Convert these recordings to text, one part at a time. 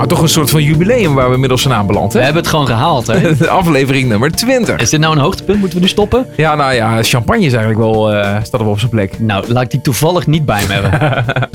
Nou, toch een soort van jubileum waar we inmiddels zijn aanbeland. We Hè? hebben het gewoon gehaald, hè? Aflevering nummer 20. Is dit nou een hoogtepunt? Moeten we nu stoppen? Ja, nou ja, champagne is eigenlijk wel, eh, staat wel op zijn plek. Nou, laat ik die toevallig niet bij me hebben.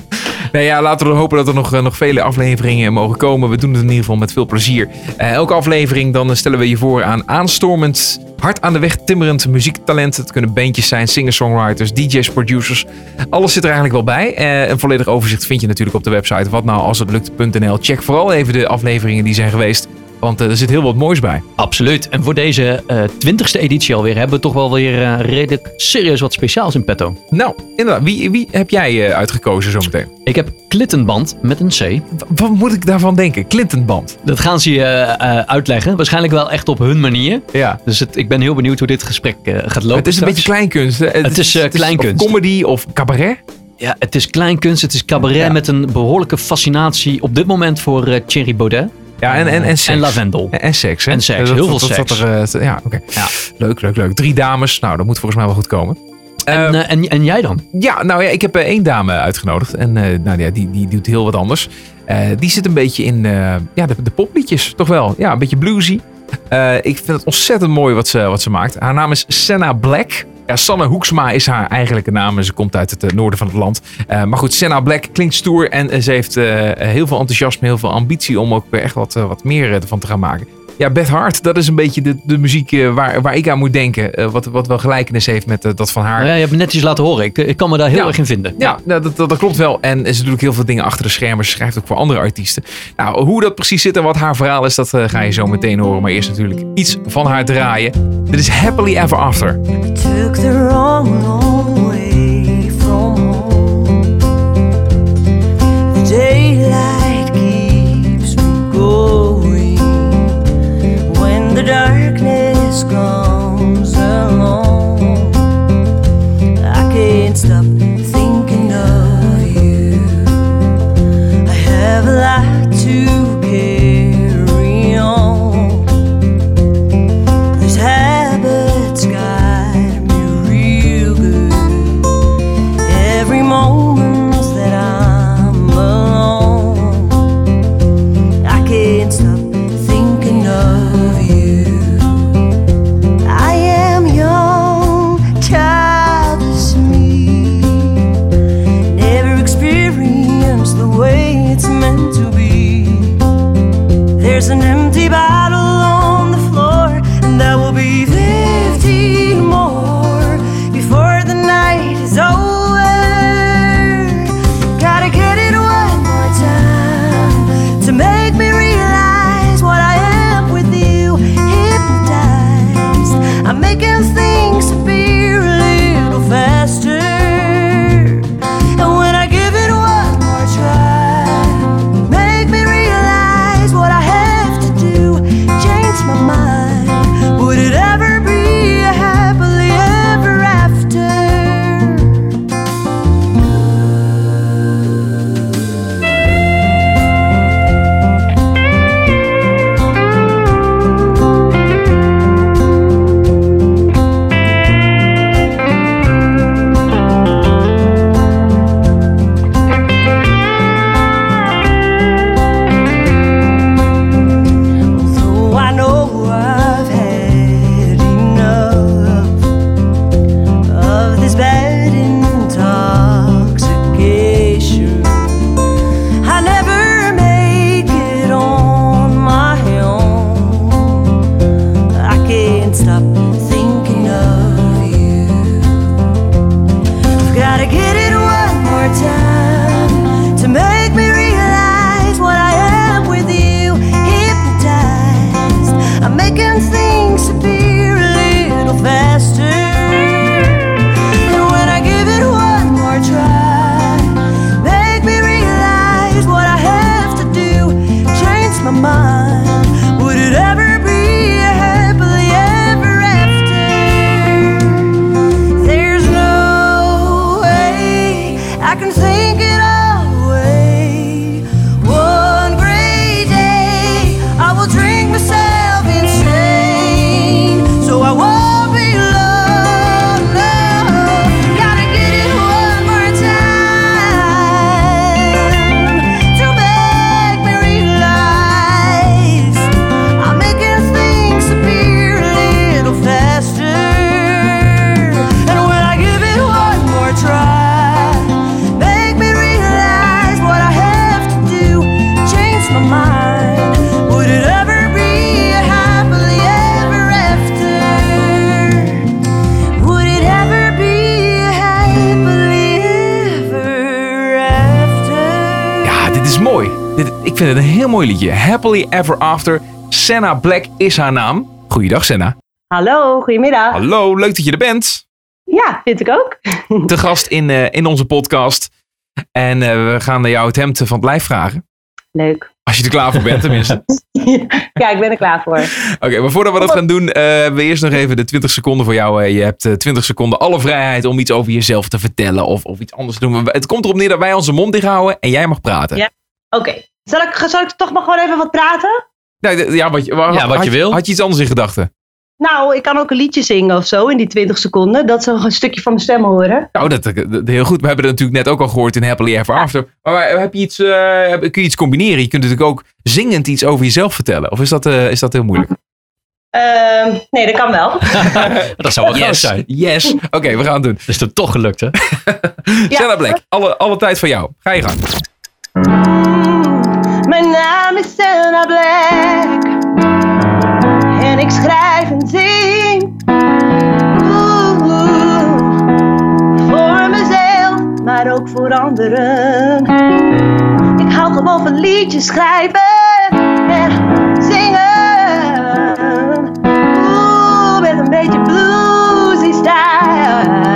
Nee, ja, laten we hopen dat er nog, eh, nog vele afleveringen mogen komen. We doen het in ieder geval met veel plezier. Eh, elke aflevering dan eh, stellen we je voor aan aanstormend, hard aan de weg timmerend muziektalent. Het kunnen bandjes zijn, singer-songwriters, DJ's, producers. Alles zit er eigenlijk wel bij. Een volledig overzicht vind je natuurlijk op de website watnoualshetlukt.nl. Check vooral even de afleveringen die zijn geweest, want eh, er zit heel wat moois bij. Absoluut. En voor deze twintigste editie alweer hebben we toch wel weer eh, redelijk serieus wat speciaals in petto. Nou, inderdaad, wie, wie heb jij eh, uitgekozen zometeen? Ik heb Klittenband met een C. Wat moet ik daarvan denken? Clintonband. Dat gaan ze je eh, eh, uitleggen. Waarschijnlijk wel echt op hun manier. Ja. Dus het, ik ben heel benieuwd hoe dit gesprek eh, gaat lopen. Het is een beetje kleinkunst. Het is, eh, kleinkunst. Comedy of cabaret. Ja, het is kleinkunst, het is cabaret met een behoorlijke fascinatie op dit moment voor eh, Thierry Baudet Ja, en, en, en seks. en Lavendel. En, en seks, hè? En seks, heel dat- veel dat- dat seks. er, eh, ja, oké. Ja. Leuk, leuk, leuk. Drie dames. Nou, dat moet volgens mij wel goed komen. En, Eh, eh, en, en jij dan? ja, nou ja, ik heb eh, één dame uitgenodigd. En nou, ja, die, die doet heel wat anders. Die zit een beetje in ja, de, de popliedjes, toch wel. Ja, een beetje bluesy. Ik vind het ontzettend mooi wat ze, wat ze maakt. Haar naam is Senna Black. Ja, Sanne Hoeksma is haar eigenlijke naam. Ze komt uit het eh, noorden van het land. Eh, maar goed, Senna Black klinkt stoer. En eh, ze heeft heel veel enthousiasme, heel veel ambitie om ook echt wat, wat meer ervan te gaan maken. Ja, Beth Hart, dat is een beetje de, de muziek waar, waar ik aan moet denken. Wat, wat wel gelijkenis heeft met dat van haar. Ja, je hebt het netjes laten horen. Ik, ik kan me daar heel Ja. erg in vinden. Ja, nou, dat, dat, dat klopt wel. En ze doet ook heel veel dingen achter de schermen. Ze schrijft ook voor andere artiesten. Nou, hoe dat precies zit en wat haar verhaal is, dat ga je zo meteen horen. Maar eerst natuurlijk iets van haar draaien. Dit is Happily Ever After. 我 Dit, ik vind het een heel mooi liedje. Happily Ever After. Senna Black is haar naam. Goeiedag Senna. Hallo, goedemiddag. Hallo, leuk dat je er bent. Ja, vind ik ook. Te gast in, eh, in onze podcast. En eh, we gaan jou het hemd van het lijf vragen. Leuk. Als je er klaar voor bent tenminste. ja, ik ben er klaar voor. Oké, maar voordat we dat gaan doen, eh, hebben we eerst nog even de 20 seconden voor jou. Je hebt eh, 20 seconden alle vrijheid om iets over jezelf te vertellen of, of iets anders te doen. Maar Het komt erop neer dat wij onze mond dicht houden en jij mag praten. Ja. Oké. Zal, ik, zal ik toch maar gewoon even wat praten? De- ja, wat Ja, wat had je wil. Had je iets anders in gedachten? Nou, ik kan ook een liedje zingen of zo in die 20 seconden. Dat ze een stukje van mijn stem horen. Nou, dat, dat, dat- heel goed. We hebben het natuurlijk net ook al gehoord in Happily Ever After. Maar heb je iets, eh, heb- kun je iets combineren? Je kunt natuurlijk ook zingend iets over jezelf vertellen. Of is dat, eh, is dat heel moeilijk? Ehm, nee, dat kan wel. Dat zou wel Yes, zijn. yes. Oké, we gaan het doen. Is het toch gelukt, hè? Senna Black, alle, alle tijd van jou. Ga je gang. Mijn naam is Senna Black. En ik schrijf en zing. Voor mezelf, maar ook voor anderen. Ik hou gewoon van liedjes schrijven en zingen. Oeh, met een beetje bluesy style.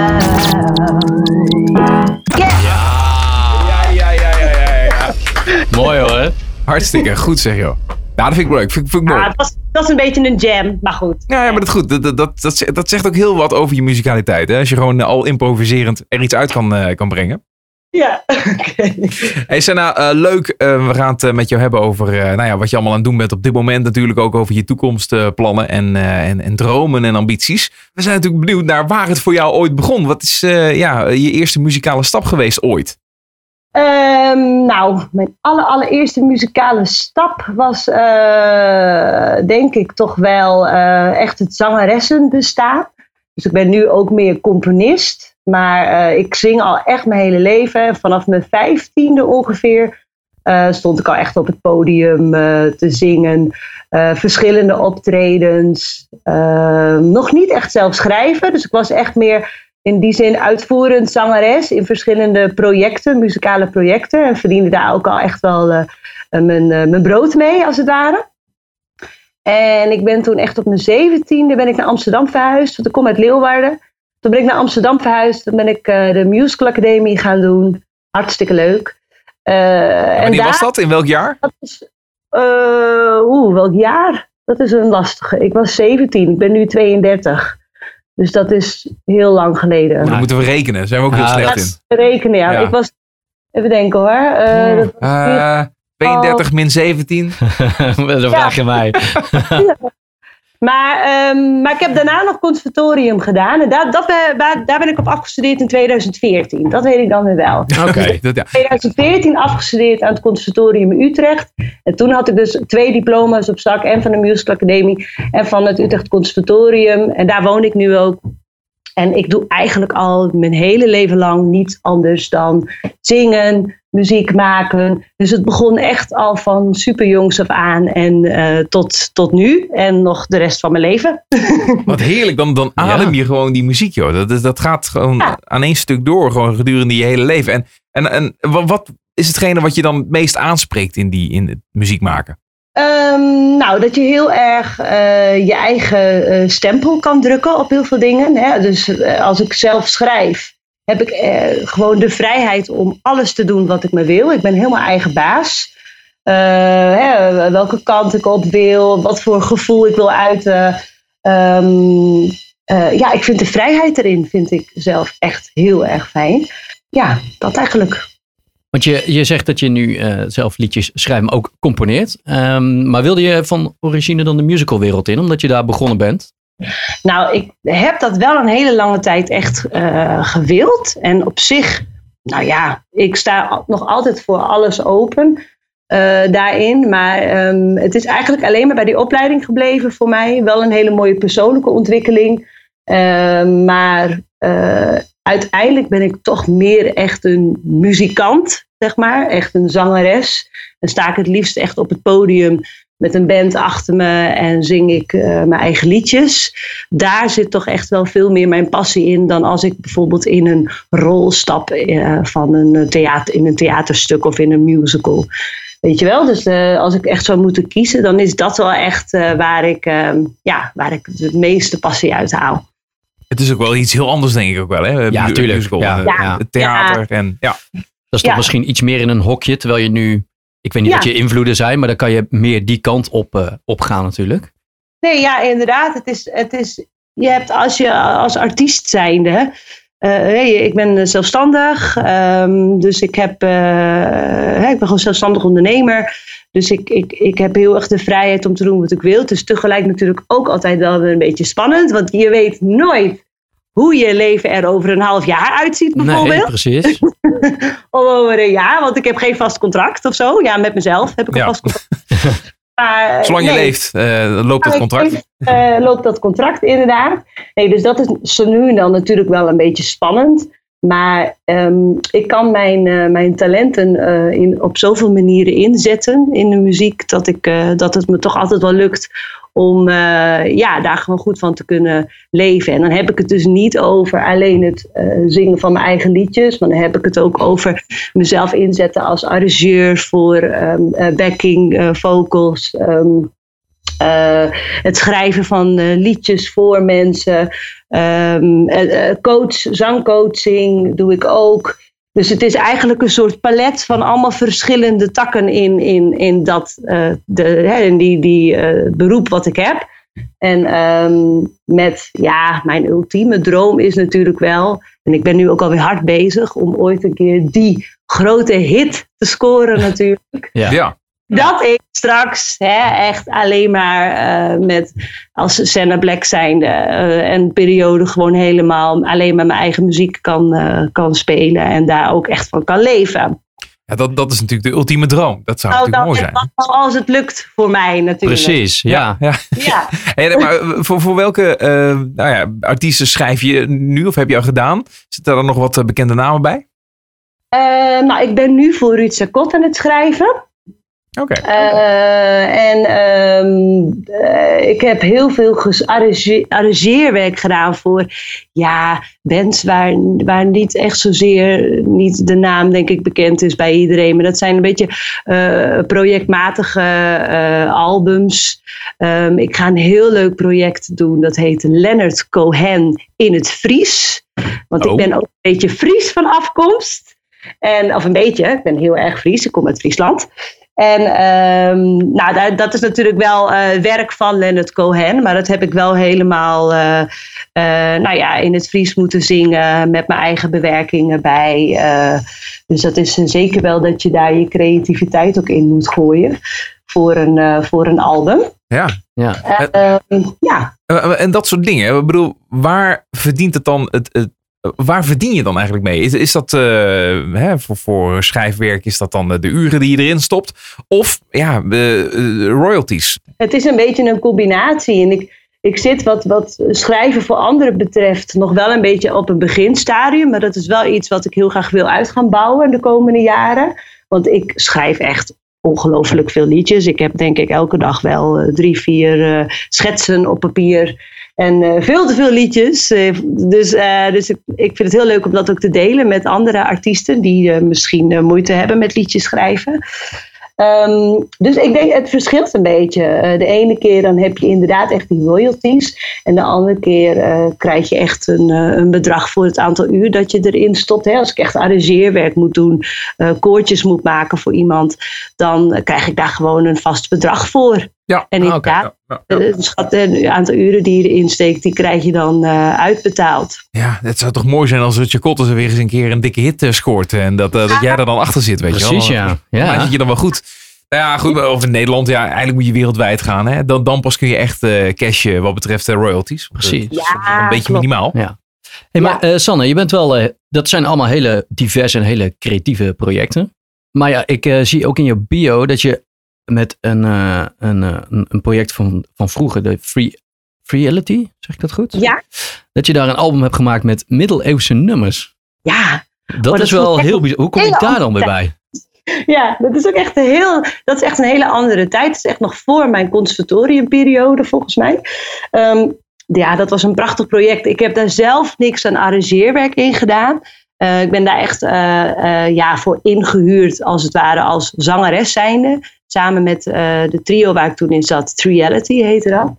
Mooi hoor. Hartstikke goed zeg joh. Nou, dat vind ik leuk. Vind, vind ik mooi. Het, was, het was een beetje een jam, maar goed. Ja, ja, maar dat is goed. Dat, dat, dat, dat zegt- dat zegt ook heel wat over je muzikaliteit. Hè? Als je gewoon eh, al improviserend er iets uit kan, eh, kan brengen. Ja, oké. Hey Senna, eh, leuk. Eh, we gaan het met jou hebben over eh, nou ja, wat je allemaal aan het doen bent op dit moment. Natuurlijk ook over je toekomstplannen en, eh, en, en dromen en ambities. We zijn natuurlijk benieuwd naar waar het voor jou ooit begon. Wat is eh, ja, je eerste muzikale stap geweest ooit? Ehm, nou, mijn aller, allereerste muzikale stap was eh, denk ik toch wel eh, echt het zangeressenbestaan. Dus ik ben nu ook meer componist. Maar eh, ik zing al echt mijn hele leven. En vanaf mijn vijftiende ongeveer stond ik al echt op het podium te zingen. Verschillende optredens. Eh, nog niet echt zelf schrijven. Dus ik was echt meer in die zin uitvoerend zangeres in verschillende projecten, muzikale projecten. En verdiende daar ook al echt wel eh, eh, mijn, eh, mijn brood mee, als het ware. En ik ben toen echt op mijn zeventiende ben ik naar Amsterdam verhuisd. Want ik kom uit Leeuwarden. Toen ben ik naar Amsterdam verhuisd. Toen ben ik de Musical Academy gaan doen. Hartstikke leuk. Eh, Wanneer was dat? In welk jaar? dat is, eh, oeh, welk jaar? Dat is een lastige. Ik was 17, ik ben nu 32. Dus dat is heel lang geleden. Dan moeten we rekenen. Daar zijn we ook heel Ja, slecht in. rekenen, ja. Ja. Ik was, even denken hoor. Eh, dat was Eh 32 min 17. Dan vraag je mij. Maar, ehm, maar ik heb daarna nog conservatorium gedaan. En daar, dat, ben- daar, daar ben ik op afgestudeerd in 2014. Dat weet ik dan weer wel. Oké. dat- ja. 2014 afgestudeerd aan het conservatorium in Utrecht. En toen had ik dus twee diploma's op zak. En van de Musical Academy en van het Utrecht Conservatorium. En daar woon ik nu ook. En ik doe eigenlijk al mijn hele leven lang niets anders dan zingen, muziek maken. Dus het begon echt al van super jongs af aan en eh, tot, tot nu. En nog de rest van mijn leven. Wat heerlijk. Dan, dan adem je gewoon die muziek, joh. Dat, is- dat gaat gewoon Ja. aan één stuk door, gewoon gedurende je hele leven. En, en, en wa- wat is hetgene wat je dan het meest aanspreekt in, die, in het muziek maken? Ehm, nou, dat je heel erg eh, je eigen eh, stempel kan drukken op heel veel dingen. Hè? Dus eh, als ik zelf schrijf, heb ik gewoon de vrijheid om alles te doen wat ik me wil. Ik ben helemaal eigen baas. Hè, welke kant ik op wil, wat voor gevoel ik wil uiten. Ehm, eh, ja, ik vind de vrijheid erin, vind ik zelf echt heel erg fijn. Ja, dat eigenlijk. Want je, je zegt dat je nu eh, zelf liedjes schrijft, maar ook componeert. Ehm, maar wilde je van origine dan de musicalwereld in, omdat je daar begonnen bent? Nou, ik heb dat wel een hele lange tijd echt eh, gewild. En op zich, nou ja, ik sta nog altijd voor alles open eh, daarin. Maar ehm, het is eigenlijk alleen maar bij die opleiding gebleven voor mij. Wel een hele mooie persoonlijke ontwikkeling. Ehm, maar uiteindelijk ben ik toch meer echt een muzikant, zeg maar. Echt een zangeres. Dan sta ik het liefst echt op het podium met een band achter me en zing ik eh, mijn eigen liedjes. Daar zit toch echt wel veel meer mijn passie in dan als ik bijvoorbeeld in een rol stap eh, van een theater, in een theaterstuk of in een musical. Weet je wel? Dus eh, als ik echt zou moeten kiezen, dan is dat wel echt eh, waar, ik, eh, ja, waar ik de meeste passie uit haal. Het is ook wel iets heel anders, denk ik ook wel. Hè? Ja, Mu- tuurlijk. musical, Ja. eh, Ja. het theater. En, ja. Dat is toch Ja. misschien iets meer in een hokje, terwijl je nu... Ik weet niet Ja. wat je invloeden zijn, maar dan kan je meer die kant op, eh, op gaan natuurlijk. Nee, ja, inderdaad. Het is, het is, je hebt als je als artiest zijnde. eh, hey, ik ben zelfstandig, ehm, dus ik, heb, eh, hè, ik ben gewoon zelfstandig ondernemer. Dus ik, ik, ik heb heel erg de vrijheid om te doen wat ik wil. Het is tegelijk natuurlijk ook altijd wel weer een beetje spannend, want je weet nooit hoe je leven er over een half jaar uitziet, bijvoorbeeld. Nee, precies. Of over een jaar, want ik heb geen vast contract of zo. Ja, met mezelf heb ik een Ja. vast contract. Maar, Zolang je nee. leeft, eh, loopt het contract. Eh, loopt dat contract inderdaad. Nee, dus dat is zo nu en dan natuurlijk wel een beetje spannend. Maar ehm, ik kan mijn, eh, mijn talenten eh, in, op zoveel manieren inzetten in de muziek. Dat, ik, eh, dat het me toch altijd wel lukt om ja, daar gewoon goed van te kunnen leven. En dan heb ik het dus niet over alleen het zingen van mijn eigen liedjes. Maar dan heb ik het ook over mezelf inzetten als arrangeur voor ehm, eh, backing vocals. ehm, eh, het schrijven van liedjes voor mensen. Ehm, eh, eh, coach, zangcoaching doe ik ook. Dus het is eigenlijk een soort palet van allemaal verschillende takken in, in, in, dat, eh, de, hè, in die, die eh, beroep wat ik heb. En ehm, met, ja, mijn ultieme droom is natuurlijk wel, en ik ben nu ook alweer hard bezig om ooit een keer die grote hit te scoren natuurlijk. Ja. Ja. Dat ik straks hè, echt alleen maar eh, met als Senna Black zijnde eh, een periode gewoon helemaal alleen maar mijn eigen muziek kan, eh, kan spelen en daar ook echt van kan leven. Ja, dat, dat is natuurlijk de ultieme droom. Dat zou Nou, natuurlijk mooi zijn. als het lukt voor mij natuurlijk. Precies, ja. Ja. Ja. Hey, maar voor, voor welke eh, nou ja, artiesten schrijf je nu of heb je al gedaan? Zitten daar dan nog wat bekende namen bij? Eh, nou, ik ben nu voor Ruud Sakot aan het schrijven. Oké. Eh, en ehm, eh, ik heb heel veel arrangeerwerk gedaan voor ja, bands waar, waar niet echt zozeer niet de naam denk ik bekend is bij iedereen. Maar dat zijn een beetje eh, projectmatige albums. Ehm, ik ga een heel leuk project doen. Dat heet Leonard Cohen in het Fries. Want Oh. ik ben ook een beetje Fries van afkomst. En, of een beetje, ik ben heel erg Fries. Ik kom uit Friesland. En ehm, nou, dat is natuurlijk wel eh, werk van Leonard Cohen. Maar dat heb ik wel helemaal eh, eh, nou ja, in het Fries moeten zingen. Met mijn eigen bewerkingen bij. eh, dus dat is zeker wel dat je daar je creativiteit ook in moet gooien. Voor een, eh, voor een album. Ja. ja. Eh, ehm, ja, En dat soort dingen. Ik bedoel, waar verdient het dan het, het Waar verdien je dan eigenlijk mee? Is, is dat eh, hè, voor, voor schrijfwerk, is dat dan de uren die je erin stopt? Of ja, eh, eh, royalties? Het is een beetje een combinatie. En ik, ik zit wat, wat schrijven voor anderen betreft nog wel een beetje op een beginstadium. Maar dat is wel iets wat ik heel graag wil uit gaan bouwen de komende jaren. Want ik schrijf echt ongelooflijk veel liedjes. Ik heb denk ik elke dag wel drie, vier schetsen op papier. En eh, veel te veel liedjes. Eh, dus eh, dus ik, vind het heel leuk om dat ook te delen met andere artiesten die misschien moeite hebben met liedjes schrijven. Ehm, dus ik denk, het verschilt een beetje. De ene keer dan heb je inderdaad echt die royalties. En de andere keer krijg je echt een, een bedrag voor het aantal uur dat je erin stopt. Hè. Als ik echt arrangeerwerk moet doen, koortjes moet maken voor iemand, dan krijg ik daar gewoon een vast bedrag voor. Ja, En ah, inderdaad, oké. Ja, ja, eh, het schat- eh, het aantal uren die je erin steekt, die krijg je dan eh, uitbetaald. Ja, het zou toch mooi zijn als Rutje Kotters weer eens een keer een dikke hit scoort. En dat, dat jij er dan achter zit, weet Precies, je wel. ja. Ja. Ja. Dan zit je dan wel goed. Nou ja, goed. Of in Nederland, ja, eigenlijk moet je wereldwijd gaan. Hè? Dan, dan pas kun je echt eh cashen wat betreft eh, royalties. Precies. Ja, een beetje klopt. minimaal. Ja. Hey, maar eh, Sanne, je bent wel, eh, dat zijn allemaal hele diverse en hele creatieve projecten. Maar ja, ik eh, zie ook in je bio dat je met een, eh, een, eh, een, een project van, van vroeger, de Free, Freeality, zeg ik dat goed? Ja, Dat je daar een album hebt gemaakt met middeleeuwse nummers. ja. Dat dat is wel heel bijzonder. Hoe kom je daar dan weer bij? Ja, dat is ook echt een heel, dat is echt een hele andere tijd. Het is echt nog voor mijn conservatoriumperiode volgens mij. Ehm, ja, dat was een prachtig project. Ik heb daar zelf niks aan arrangeerwerk in gedaan. Eh, ik ben daar echt eh, eh, ja, voor ingehuurd, als het ware, als zangeres zijnde. Samen met de trio waar ik toen in zat, Triality heette dat.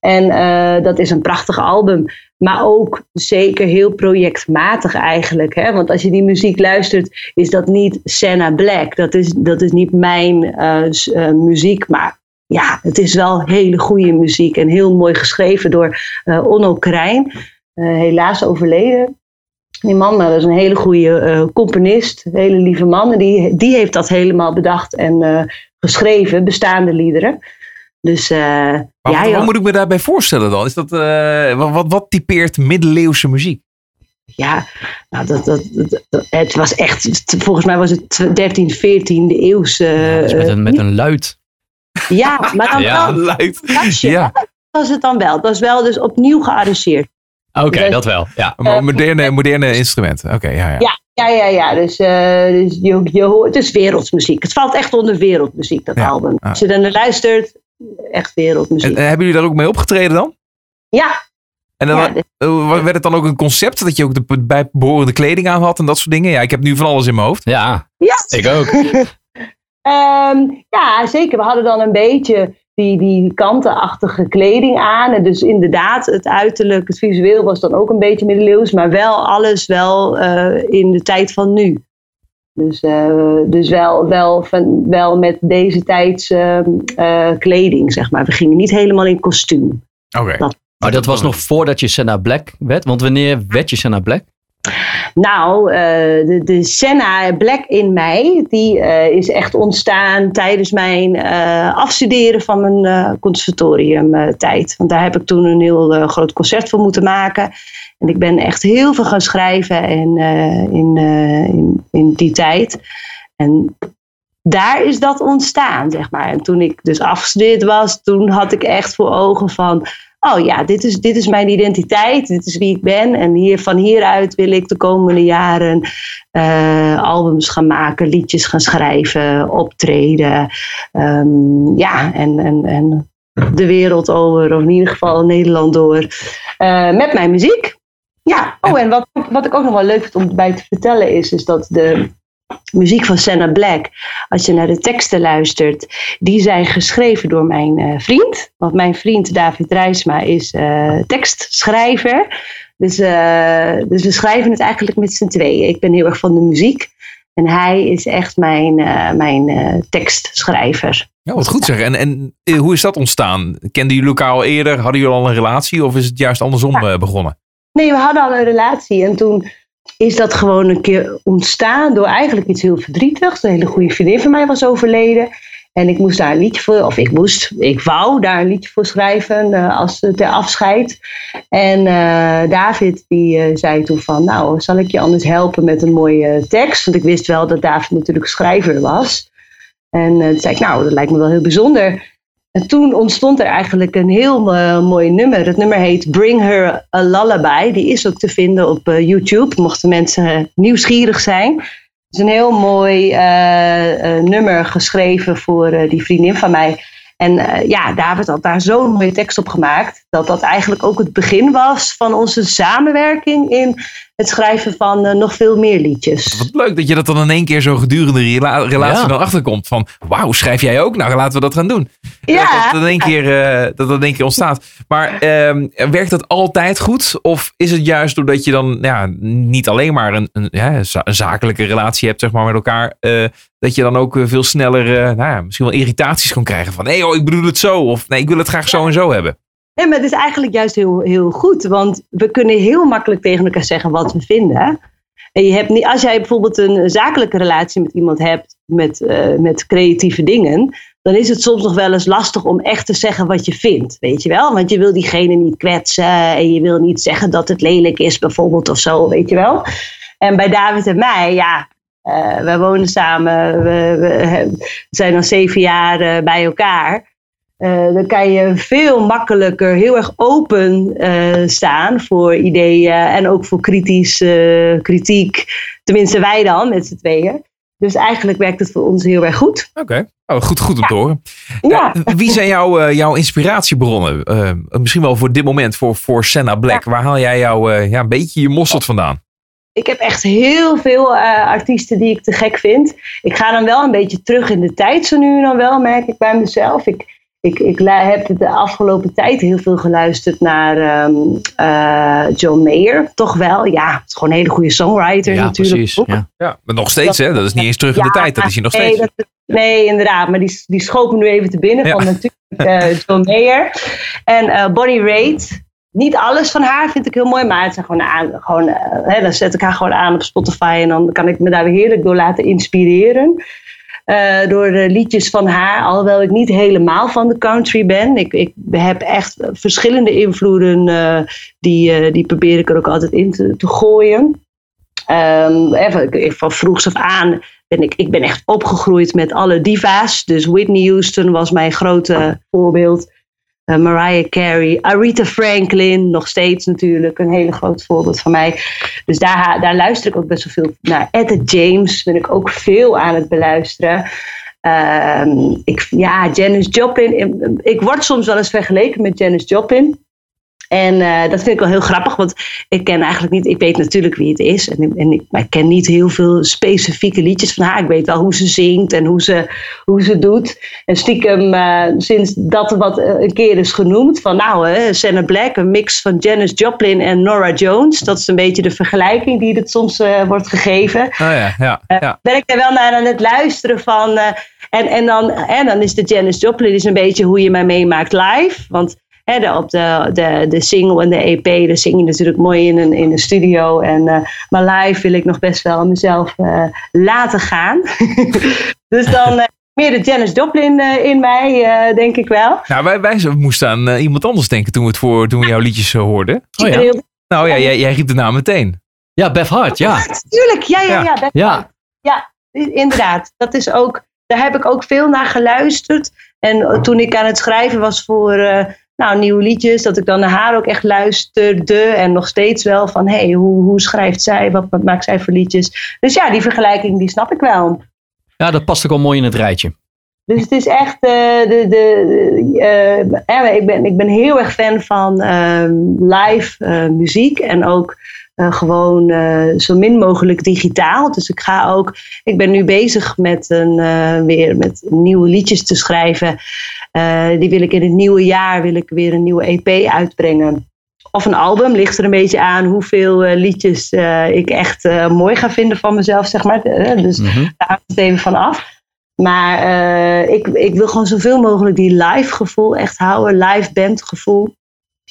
En dat is een prachtig album. Maar ook zeker heel projectmatig eigenlijk. Hè? Want als je die muziek luistert, is dat niet Senna Black. Dat is, dat is niet mijn muziek. Maar ja, het is wel hele goede muziek. En heel mooi geschreven door Onno Krijn. helaas overleden. Die man dat is een hele goede uh, componist, een hele lieve man. En die, die heeft dat helemaal bedacht en uh, geschreven, bestaande liederen. Dus, uh, maar ja, wat, moet ik me daarbij voorstellen dan? Is dat, wat, wat typeert middeleeuwse muziek? Ja, nou dat, dat, dat, het was echt, volgens mij was het 13, 14 de eeuwse. Ja, dus met, een, met een luid. Ja, maar dan ja, wel. Luid. ja. Dat was het dan wel. Het was wel dus opnieuw gearrangeerd. Oké, dat wel. Ja. Maar moderne, moderne instrumenten. Oké, ja, ja. Ja, ja, ja. ja. Dus, uh, dus je, je hoort, het is wereldmuziek. Het valt echt onder wereldmuziek, dat Ja, album. ah. Als je dan naar luistert, echt wereldmuziek. En, eh, hebben jullie daar ook mee opgetreden dan? ja, En dan, Ja, eh, werd het dan ook een concept dat je ook de bijbehorende kleding aan had en dat soort dingen? Ja, ik heb nu van alles in mijn hoofd. Ja, ja. ik ook. Ehm, ja, zeker. We hadden dan een beetje die, die kantenachtige kleding aan. En dus inderdaad, het uiterlijk, het visueel was dan ook een beetje middeleeuws. Maar wel alles wel eh, in de tijd van nu. Dus, eh, dus wel, wel, van, wel met deze tijds ehm, eh, kleding, zeg maar. We gingen niet helemaal in kostuum. Oké. Maar dat was nog voordat je Senna Black werd. Want wanneer werd je Senna Black? Nou, eh, de, de Senna Black in mij, die eh, is echt ontstaan tijdens mijn eh, afstuderen van mijn conservatoriumtijd. Want daar heb ik toen een heel groot concert voor moeten maken. En ik ben echt heel veel gaan schrijven en, in, in, in die tijd. En daar is dat ontstaan, zeg maar. En toen ik dus afgestudeerd was, toen had ik echt voor ogen van... Oh ja, dit is, dit is mijn identiteit, dit is wie ik ben. En hier, van hieruit wil ik de komende jaren eh, albums gaan maken, liedjes gaan schrijven, optreden. Ehm, ja, en, en, en de wereld over, of in ieder geval Nederland door, eh, met mijn muziek. Ja, oh en wat, wat ik ook nog wel leuk vind om erbij te vertellen is, is dat de muziek van Senna Black, als je naar de teksten luistert, die zijn geschreven door mijn eh, vriend. Want mijn vriend David Rijsma is eh, tekstschrijver. Dus, eh, dus we schrijven het eigenlijk met z'n tweeën. Ik ben heel erg van de muziek. En hij is echt mijn, mijn tekstschrijver. Ja, wat goed zeg. En, en hoe is dat ontstaan? Kenden jullie elkaar al eerder? Hadden jullie al een relatie? Of is het juist andersom begonnen? Nee, we hadden al een relatie. En toen is dat gewoon een keer ontstaan door eigenlijk iets heel verdrietigs. Een hele goede vriendin van mij was overleden. En ik moest daar een liedje voor, of ik moest, ik wou daar een liedje voor schrijven eh, als ter afscheid. En eh, David die eh, zei toen van, nou, zal ik je anders helpen met een mooie tekst? Want ik wist wel dat David natuurlijk schrijver was. En toen zei ik, nou, dat lijkt me wel heel bijzonder. En toen ontstond er eigenlijk een heel eh, mooi nummer. Het nummer heet Bring Her a Lullaby. Die is ook te vinden op eh, YouTube, mochten mensen eh, nieuwsgierig zijn. Het is een heel mooi nummer geschreven voor die vriendin van mij. En ja, David had daar zo'n mooie tekst op gemaakt. Dat dat eigenlijk ook het begin was van onze samenwerking in het schrijven van eh, nog veel meer liedjes. Wat leuk dat je dat dan in één keer zo gedurende rela- relatie Ja. dan achterkomt. Van, wauw, schrijf jij ook? Nou, laten we dat gaan doen. Ja. Dat dat in één keer, eh, dat dat in één keer ontstaat. Maar ehm, werkt dat altijd goed? Of is het juist doordat je dan ja, niet alleen maar een, een, ja, een zakelijke relatie hebt zeg maar, met elkaar. eh, dat je dan ook eh, veel sneller eh, nou ja, misschien wel irritaties kan krijgen. Van nee, oh, ik bedoel het zo. Of nee, ik wil het graag zo en zo hebben. Ja, maar het is eigenlijk juist heel, heel goed. Want we kunnen heel makkelijk tegen elkaar zeggen wat we vinden. En je hebt niet, als jij bijvoorbeeld een zakelijke relatie met iemand hebt met, eh, met creatieve dingen, dan is het soms nog wel eens lastig om echt te zeggen wat je vindt. Weet je wel? Want je wil diegene niet kwetsen en je wil niet zeggen dat het lelijk is, bijvoorbeeld, of zo, weet je wel. En bij David en mij, ja, eh wij wonen samen, we, we we zijn al zeven jaar eh, bij elkaar. Eh, dan kan je veel makkelijker heel erg open eh, staan voor ideeën en ook voor kritisch, eh, kritiek. Tenminste, wij dan met z'n tweeën. Dus eigenlijk werkt het voor ons heel erg goed. Oké, oh, goed, goed om te horen. Ja. Wie zijn jouw, jouw inspiratiebronnen? Misschien wel voor dit moment, voor, voor Senna Black. Waar haal jij jouw, ja, een beetje je mosterd vandaan? Ik heb echt heel veel artiesten die ik te gek vind. Ik ga dan wel een beetje terug in de tijd, zo nu en dan wel, merk ik bij mezelf. Ik, ik, ik heb de afgelopen tijd heel veel geluisterd naar ehm, eh, John Mayer. Toch wel, ja, het is gewoon een hele goede songwriter Ja, natuurlijk. precies. Ja. Ja, maar nog steeds, hè? Dat is niet eens terug in de Ja, tijd. Dat is hij nog nee, steeds. dat- nee, inderdaad. Maar die, die schoot me nu even te binnen Ja. van natuurlijk eh, John Mayer. En eh Bonnie Raitt. Niet alles van haar vind ik heel mooi, maar het zijn gewoon aan, gewoon, hè, dan zet ik haar gewoon aan op Spotify en dan kan ik me daar weer heerlijk door laten inspireren. Eh, door liedjes van haar, alhoewel ik niet helemaal van de country ben. Ik, ik heb echt verschillende invloeden, eh, die, eh, die probeer ik er ook altijd in te, te gooien. Ehm, even, van vroegs af aan ben ik, ik ben echt opgegroeid met alle diva's. Dus Whitney Houston was mijn grote voorbeeld. Eh, Mariah Carey, Aretha Franklin, nog steeds natuurlijk een hele groot voorbeeld van mij. Dus daar, daar luister ik ook best wel veel naar. Etta James ben ik ook veel aan het beluisteren. Ehm, ik, ja, Janis Joplin. Ik word soms wel eens vergeleken met Janis Joplin. En eh, dat vind ik wel heel grappig, want ik ken eigenlijk niet, ik weet natuurlijk wie het is. En, en ik, maar ik ken niet heel veel specifieke liedjes van haar. Ik weet wel hoe ze zingt en hoe ze, hoe ze doet. En stiekem, eh, sinds dat wat eh, een keer is genoemd, van nou, hè, Senna Black, een mix van Janis Joplin en Nora Jones. Dat is een beetje de vergelijking die er soms wordt gegeven Oh ja, ja, ja. ben ik er wel naar aan het luisteren van. en, en, dan, en dan is de Janis Joplin is een beetje hoe je mij meemaakt live. Want hè, de, op de, de, de single en de EP, daar zing je natuurlijk mooi in een, in een studio. En, eh, maar live wil ik nog best wel mezelf eh, laten gaan. dus dan eh, meer de Janis Joplin eh, in mij, eh, denk ik wel. Nou, wij, wij moesten aan iemand anders denken toen we, het voor, toen we jouw liedjes hoorden. Oh ja. Nou ja, jij, jij riep de naam meteen. ja, Beth Hart, ja. Tuurlijk, ja, ja, Ja. ja. Ja, Ja, inderdaad. Dat is ook, daar heb ik ook veel naar geluisterd. En toen ik aan het schrijven was voor eh, nou, nieuwe liedjes, dat ik dan naar haar ook echt luisterde. En nog steeds wel van, hé, hey, hoe, hoe schrijft zij? Wat, wat maakt zij voor liedjes? Dus ja, die vergelijking, die snap ik wel. ja, dat past ook al mooi in het rijtje. Dus het is echt, eh, de, de, eh, eh, ik, ben, ik ben heel erg fan van ehm, live muziek en ook gewoon zo min mogelijk digitaal. Dus ik ga ook, ik ben nu bezig met, een, weer met nieuwe liedjes te schrijven. Eh, die wil ik in het nieuwe jaar, wil ik weer een nieuwe EP uitbrengen. Of een album, ligt er een beetje aan hoeveel eh, liedjes eh, ik echt mooi ga vinden van mezelf, zeg maar. Dus Mhm. daar hangt het even van af. Maar ik, ik wil gewoon zoveel mogelijk die live gevoel echt houden. Live band gevoel.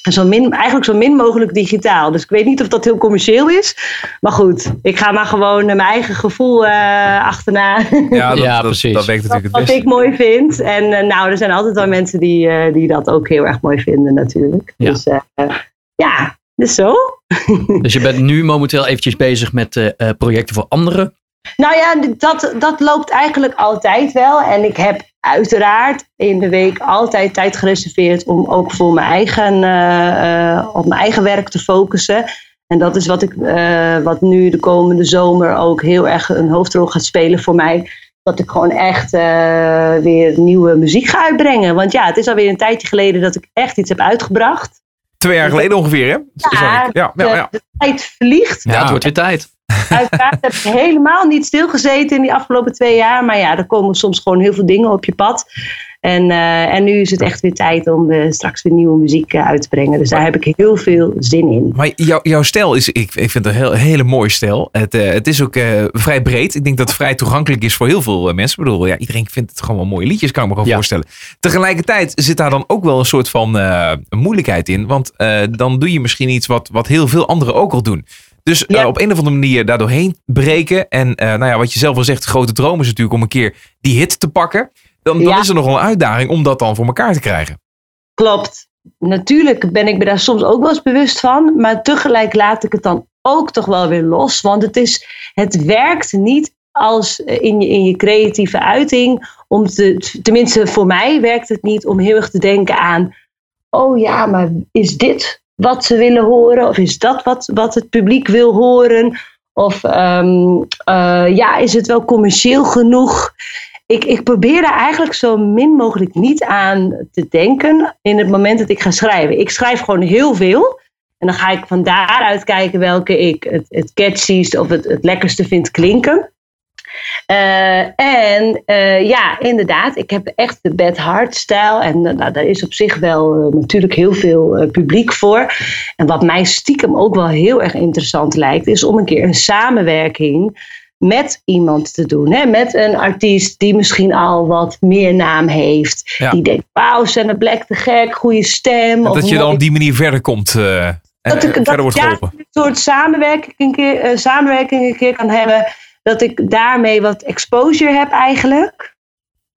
En zo min, eigenlijk zo min mogelijk digitaal. Dus ik weet niet of dat heel commercieel is. Maar goed, ik ga maar gewoon eh, mijn eigen gevoel eh, achterna. Ja, dat, Ja, dat, precies. dat werkt natuurlijk het Wat ik mooi vind. En eh, nou, er zijn altijd wel mensen die, eh, die dat ook heel erg mooi vinden natuurlijk. Ja. Dus eh, ja, dus zo. Dus je bent nu momenteel eventjes bezig met projecten voor anderen. Nou ja, dat, dat loopt eigenlijk altijd wel. En ik heb uiteraard in de week altijd tijd gereserveerd om ook voor mijn eigen, eh, eh, op mijn eigen werk te focussen. En dat is wat, ik, eh, wat nu de komende zomer ook heel erg een hoofdrol gaat spelen voor mij. Dat ik gewoon echt eh, weer nieuwe muziek ga uitbrengen. Want ja, het is alweer een tijdje geleden dat ik echt iets heb uitgebracht. Twee jaar geleden ongeveer, hè? Ik. Ja, ja, de, ja. de tijd vliegt. Ja, het wordt weer tijd. Uiteraard heb ik helemaal niet stilgezeten in die afgelopen twee jaar. Maar ja, er komen soms gewoon heel veel dingen op je pad. En, eh, en nu is het echt weer tijd om eh, straks weer nieuwe muziek eh, uit te brengen. Dus daar heb ik heel veel zin in. Maar jou, jouw stijl is, ik, ik vind het een heel, hele mooie stijl. Het, eh, het is ook eh, vrij breed. Ik denk dat het vrij toegankelijk is voor heel veel mensen. Ik bedoel, ja, iedereen vindt het gewoon wel mooie liedjes, kan ik me gewoon Ja. voorstellen. Tegelijkertijd zit daar dan ook wel een soort van eh, moeilijkheid in. Want eh, dan doe je misschien iets wat, wat heel veel anderen ook al doen. Dus eh, op een of andere manier daardoorheen breken. En eh, nou ja, wat je zelf al zegt, grote droom is natuurlijk om een keer die hit te pakken. Dan, dan Ja. is er nog wel een uitdaging om dat dan voor elkaar te krijgen. Klopt. Natuurlijk ben ik me daar soms ook wel eens bewust van. Maar tegelijk laat ik het dan ook toch wel weer los. Want het, is, het werkt niet als eh, in je, in je creatieve uiting. Om te, tenminste, voor mij werkt het niet om heel erg te denken aan. Oh ja, maar is dit wat ze willen horen? Of is dat wat, wat het publiek wil horen? Of ehm, eh, ja, is het wel commercieel genoeg? Ik, ik probeer daar eigenlijk zo min mogelijk niet aan te denken in het moment dat ik ga schrijven. Ik schrijf gewoon heel veel. En dan ga ik van daaruit kijken welke ik het, het catchiest of het, het lekkerste vind klinken. Eh, en eh, ja, inderdaad, ik heb echt de Bad Heart stijl. En uh, nou, daar is op zich wel natuurlijk heel veel publiek voor. En wat mij stiekem ook wel heel erg interessant lijkt, is om een keer een samenwerking met iemand te doen. Hè? Met een artiest die misschien al wat meer naam heeft. Ja. Die denkt, wauw, Senna Black te gek, goede stem. En of dat je dan op die manier verder komt. eh, en dat ik en verder dat wordt een soort samenwerking een, keer, eh, samenwerking een keer kan hebben. Dat ik daarmee wat exposure heb eigenlijk.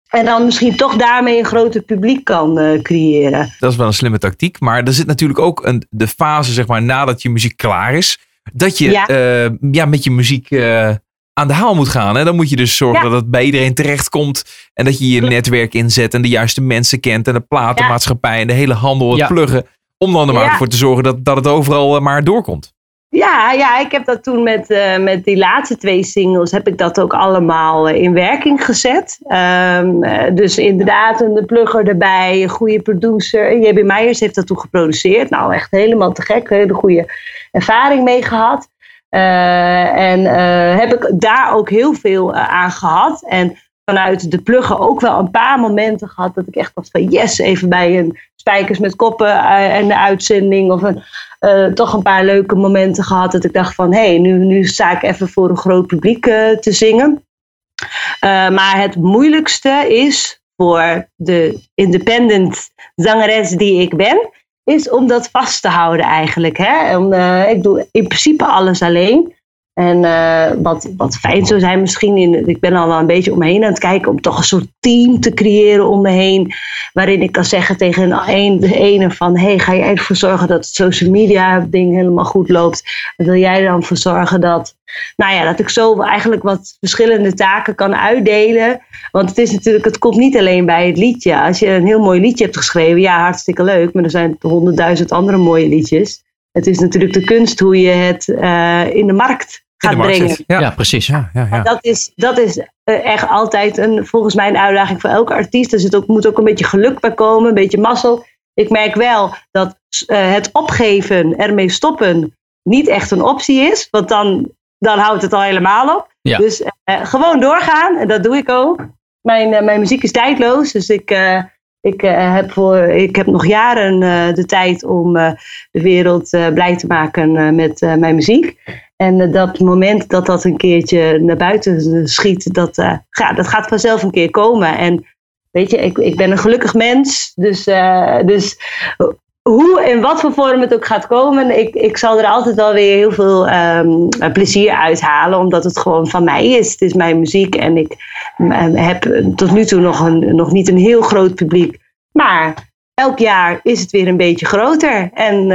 En dan misschien toch daarmee een groter publiek kan eh, creëren. Dat is wel een slimme tactiek. Maar er zit natuurlijk ook een, de fase, zeg maar, nadat je muziek klaar is. Dat je Ja. ja. ja, met je muziek eh, aan de haal moet gaan. Hè? Dan moet je dus zorgen Ja. dat het bij iedereen terechtkomt. En dat je je netwerk inzet en de juiste mensen kent. En de platenmaatschappij en de hele handel, het Ja. pluggen. Om dan er maar Ja. voor te zorgen dat, dat het overal eh, maar doorkomt. Ja, ja, ik heb dat toen met, eh, met die laatste twee singles, heb ik dat ook allemaal eh, in werking gezet. Ehm, eh, dus inderdaad, een plugger erbij, een goede producer. JB Meijers heeft dat toen geproduceerd. Nou, echt helemaal te gek, hele goede ervaring mee gehad. Eh, en heb ik daar ook heel veel aan gehad. En vanuit de pluggen ook wel een paar momenten gehad dat ik echt dacht van yes, even bij een Spijkers met Koppen en de uitzending of een, eh, toch een paar leuke momenten gehad dat ik dacht van hé, hey, nu, nu sta ik even voor een groot publiek eh, te zingen. Eh, maar het moeilijkste is voor de independent zangeres die ik ben, is om dat vast te houden eigenlijk. Hè? Ik doe in principe alles alleen. En eh, wat, wat fijn zou zijn misschien, in, ik ben al wel een beetje om me heen aan het kijken, om toch een soort team te creëren om me heen. Waarin ik kan zeggen tegen een, de ene van, hey, ga jij ervoor zorgen dat het social media ding helemaal goed loopt? Wil jij dan voor zorgen dat, nou ja, dat ik zo eigenlijk wat verschillende taken kan uitdelen. Want het is natuurlijk, het komt niet alleen bij het liedje. Als je een heel mooi liedje hebt geschreven, ja, hartstikke leuk, maar er zijn honderdduizend andere mooie liedjes. Het is natuurlijk de kunst hoe je het eh, in de markt gaat brengen. Ja. Ja, precies. Ja, ja, ja. Dat is, dat is eh, echt altijd een, volgens mij een uitdaging voor elke artiest. Er zit ook, moet ook een beetje geluk bij komen, een beetje mazzel. Ik merk wel dat eh, het opgeven, ermee stoppen, niet echt een optie is. Want dan, dan houdt het al helemaal op. Ja. Dus eh, gewoon doorgaan, en dat doe ik ook. Mijn, eh, mijn muziek is tijdloos, dus ik, eh, ik, eh, heb, voor, ik heb nog jaren eh, de tijd om eh, de wereld eh, blij te maken eh, met eh, mijn muziek. En eh, dat moment dat dat een keertje naar buiten schiet, dat, ga, dat gaat vanzelf een keer komen. En weet je, ik, ik ben een gelukkig mens. Dus, eh, dus hoe en wat voor vorm het ook gaat komen, ik, ik zal er altijd wel weer heel veel ehm, plezier uithalen. Omdat het gewoon van mij is. Het is mijn muziek en ik heb tot nu toe nog, een, nog niet een heel groot publiek. Maar elk jaar is het weer een beetje groter. En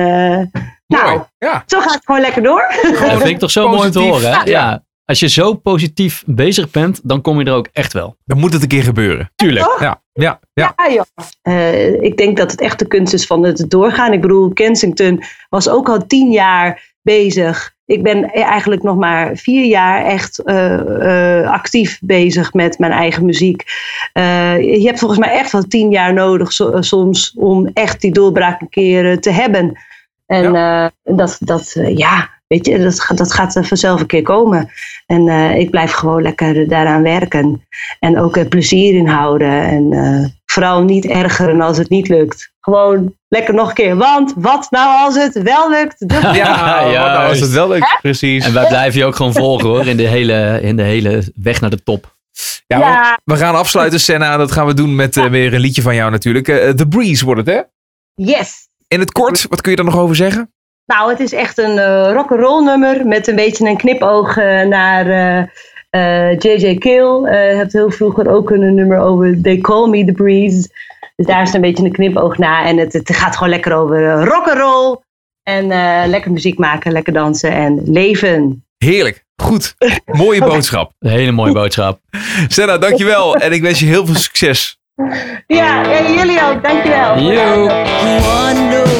nou. Ja. zo gaat het gewoon lekker door. Dat vind ik toch zo mooi om te horen. Hè? Ja. Ja. Als je zo positief bezig bent, dan kom je er ook echt wel. Dan moet het een keer gebeuren. Tuurlijk. Ja, ja, ja. Ja, joh. Eh, ik denk dat het echt de kunst is van het doorgaan. Ik bedoel, Kensington was ook al tien jaar bezig. Ik ben eigenlijk nog maar vier jaar echt eh, eh, actief bezig met mijn eigen muziek. Eh, je hebt volgens mij echt wel tien jaar nodig so- soms om echt die doorbraak een keer te hebben. En eh, dat, dat eh, ja, weet je, dat, gaat- dat gaat vanzelf een keer komen. En eh, ik blijf gewoon lekker daaraan werken. En ook er plezier in houden. En eh, vooral niet ergeren als het niet lukt. Gewoon lekker nog een keer. Want wat nou als het wel lukt? Dus- Ja, ja nou was het wel leuk. Precies. En wij blijven je ook gewoon volgen hoor, in de hele, in de hele weg naar de top. Ja, Ja. We, gaan afsluiten, Senna. Dat gaan we doen met eh, weer een liedje van jou natuurlijk. Eh, The Breeze wordt het, hè? Yes! In het kort, wat kun je daar nog over zeggen? Nou, het is echt een eh rock'n'roll nummer met een beetje een knipoog eh, naar eh, eh, J.J. Kill. Eh hebt heel vroeger ook een nummer over They Call Me The Breeze. Dus daar is een beetje een knipoog naar. En het, het gaat gewoon lekker over rock'n'roll. En eh, lekker muziek maken, lekker dansen en leven. Heerlijk. Goed. Mooie boodschap. Een hele mooie boodschap. Senna, dankjewel. En ik wens je heel veel succes. Ja, en jullie ook. Dankjewel. Yo.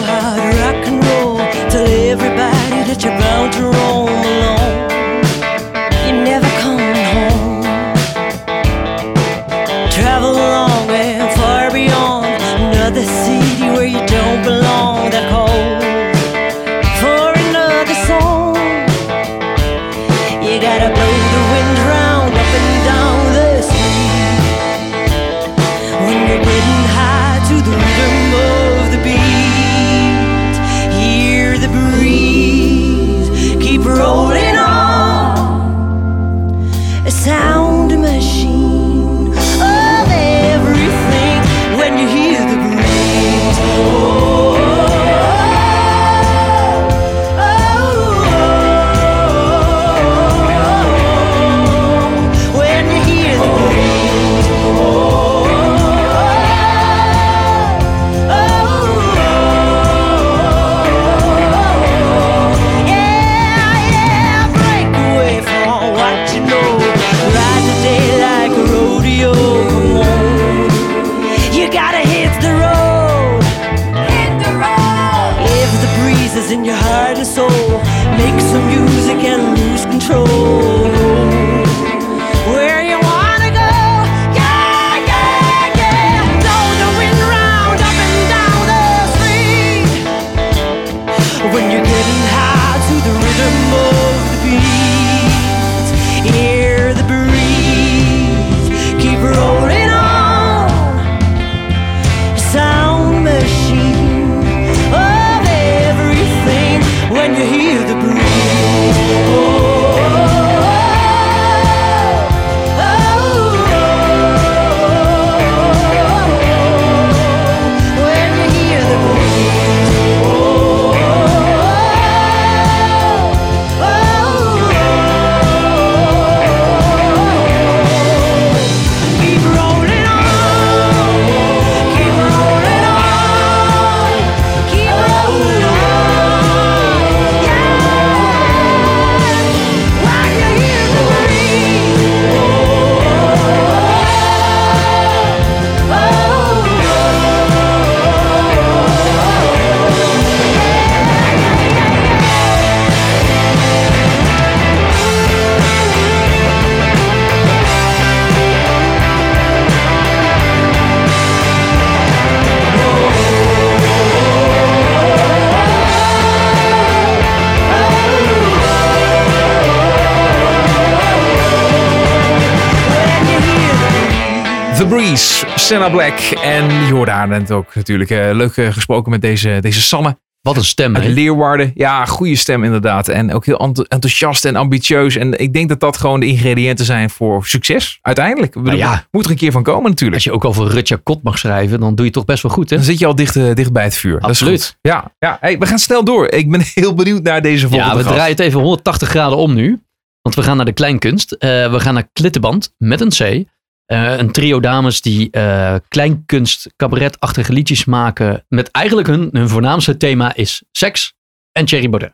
Senna Black. En haar net ook natuurlijk. eh, leuk eh, gesproken met deze, deze Sanne Wat een stem, hè? Leeuwarden. Ja, goede stem inderdaad. En ook heel ent- enthousiast en ambitieus. En ik denk dat dat gewoon de ingrediënten zijn voor succes. Uiteindelijk. Nou ja. Moet er een keer van komen natuurlijk. Als je ook al voor Rutja Kot mag schrijven, dan doe je toch best wel goed, hè? Dan zit je al dicht, eh, dicht bij het vuur. Dat is Absoluut. goed. Ja, ja. Hey, we gaan snel door. Ik ben heel benieuwd naar deze volgende Ja, we gast. draaien het even 180 graden om nu. Want we gaan naar de kleinkunst. Eh, we gaan naar Klittenband met een C. Eh, een trio dames die eh, kleinkunst, cabaretachtige liedjes maken. Met eigenlijk hun, hun voornaamste thema is seks en Thierry Baudet.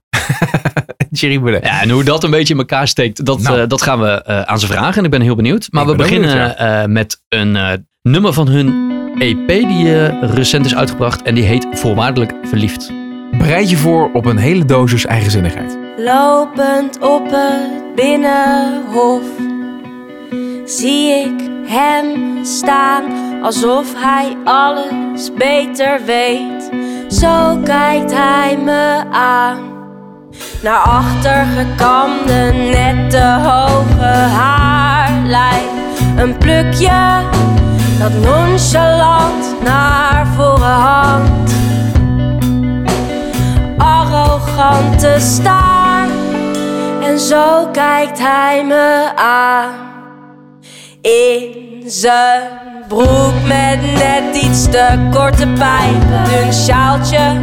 Thierry Baudet. Ja, en hoe dat een beetje in elkaar steekt, dat, Nou. eh, dat gaan we eh, aan ze vragen. En ik ben heel benieuwd. Maar Ik we ben beginnen eh, met een eh, nummer van hun EP die recent is uitgebracht. En die heet Voorwaardelijk Verliefd. Bereid je voor op een hele dosis eigenzinnigheid. Lopend op het binnenhof zie ik hem staan alsof hij alles beter weet. Zo kijkt hij me aan. Naar achter gekamde nette hoge haarlijn. Een plukje dat nonchalant naar voren hangt arrogante staar. En zo kijkt hij me aan. In zijn broek met net iets te korte pijpen. Een sjaaltje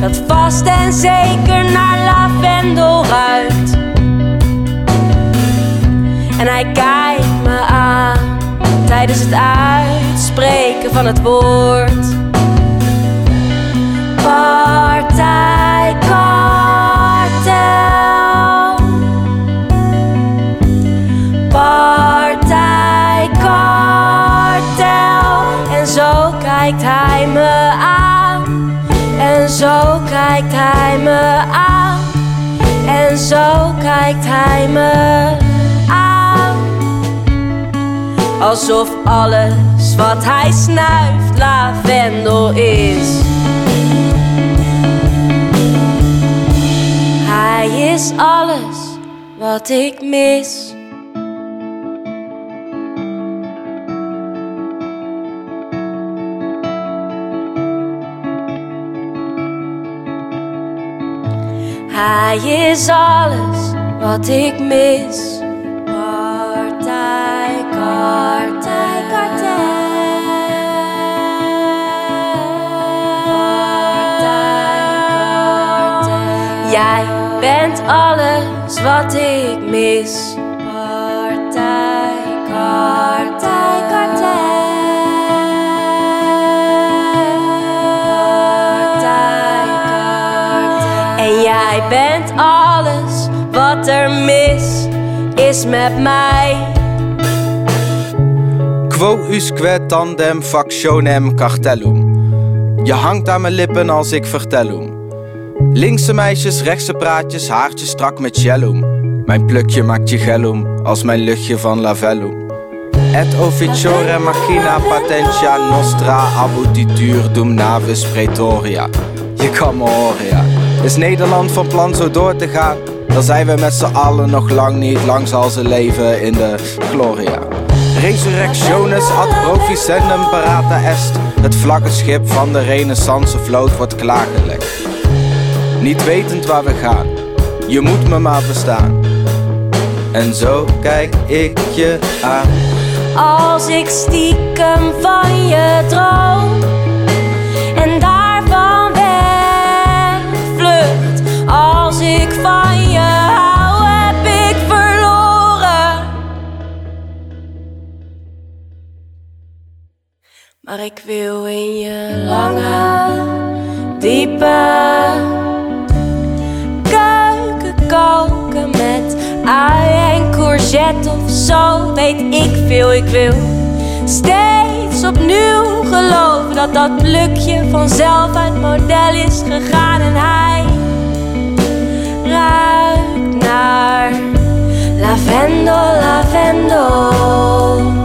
dat vast en zeker naar lavendel ruikt. En hij kijkt me aan tijdens het uitspreken van het woord. Partijkartel. Kijkt hij me aan. En zo kijkt hij me aan. En zo kijkt hij me aan. Alsof alles wat hij snuift lavendel is. Hij is alles wat ik mis. Hij is alles wat ik mis. Partij, partij, partij. Jij bent alles wat ik mis. Partij, partij, jij bent alles wat er mis is met mij. Quo usque tandem factionem cartellum. Je hangt aan mijn lippen als ik vertellum. Linkse meisjes, rechtse praatjes, haartjes strak met jellum. Mijn plukje maakt je gellum als mijn luchtje van lavellum. Et officiore machina patentia nostra abutitur dum navis praetoria. Je kan me horen, ja. Is Nederland van plan zo door te gaan? Dan zijn we met z'n allen nog lang niet. Lang zal ze leven in de gloria. Resurrectionis ad proficendum parata est. Het vlaggenschip van de renaissance vloot wordt klaargelegd. Niet wetend waar we gaan, je moet me maar verstaan. En zo kijk ik je aan. Als ik stiekem van je droom ik van je hou, heb ik verloren. Maar ik wil in je lange, diepe keuken koken met ui en courgette of zo. Weet ik veel, ik wil steeds opnieuw geloven dat dat plukje vanzelf uit model is gegaan en hij ruikt naar lavendel, lavendel. Lavendel,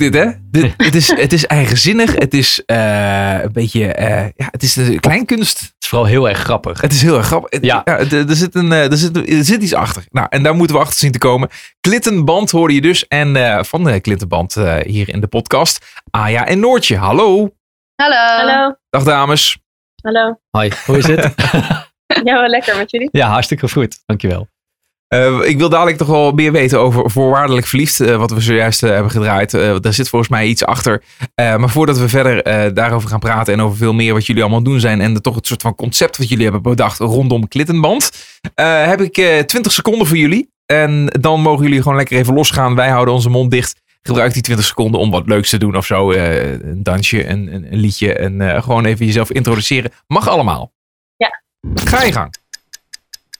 leuk dit, hè? Dit, het, is, het is eigenzinnig. Het is eh, een beetje... eh, ja, het is de kleinkunst. Het is vooral heel erg grappig. Het is heel erg grappig. Ja. er, er zit een, eh, er, zit, er zit iets achter. Nou, en daar moeten we achter zien te komen. Klittenband hoorde je dus. En eh, van de Klittenband eh, hier in de podcast. Aja en Noortje, hallo. Hallo. Hallo, Dag dames. hallo. Hoi, hoe is het? Ja, wel lekker met jullie. ja, hartstikke goed. Dankjewel. Eh, ik wil dadelijk toch wel meer weten over voorwaardelijk verliefd. eh, wat we zojuist eh, hebben gedraaid. Daar zit volgens mij iets achter. Maar voordat we verder daarover gaan praten. En over veel meer wat jullie allemaal doen zijn. En toch het soort van concept wat jullie hebben bedacht rondom Klittenband. heb ik eh 20 seconden voor jullie. En dan mogen jullie gewoon lekker even losgaan. Wij houden onze mond dicht. Gebruik die 20 seconden om wat leuks te doen of zo. Een dansje, een, een, een liedje. En gewoon even jezelf introduceren. Mag allemaal. Ja. Ga je gang.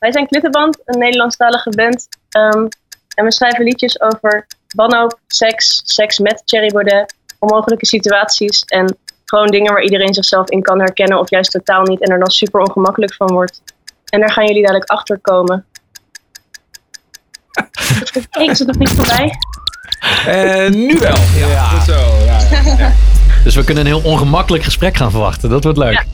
Wij zijn Klittenband, een Nederlandstalige band. Ehm, en we schrijven liedjes over wanhoop, seks, seks met Thierry Baudet, onmogelijke situaties en gewoon dingen waar iedereen zichzelf in kan herkennen of juist totaal niet en er dan super ongemakkelijk van wordt. En daar gaan jullie dadelijk achter komen. Ik is het nog niet voorbij? Eh, nu wel. Ja, Zo, ja, ja. Dus we kunnen een heel ongemakkelijk gesprek gaan verwachten. Dat wordt leuk.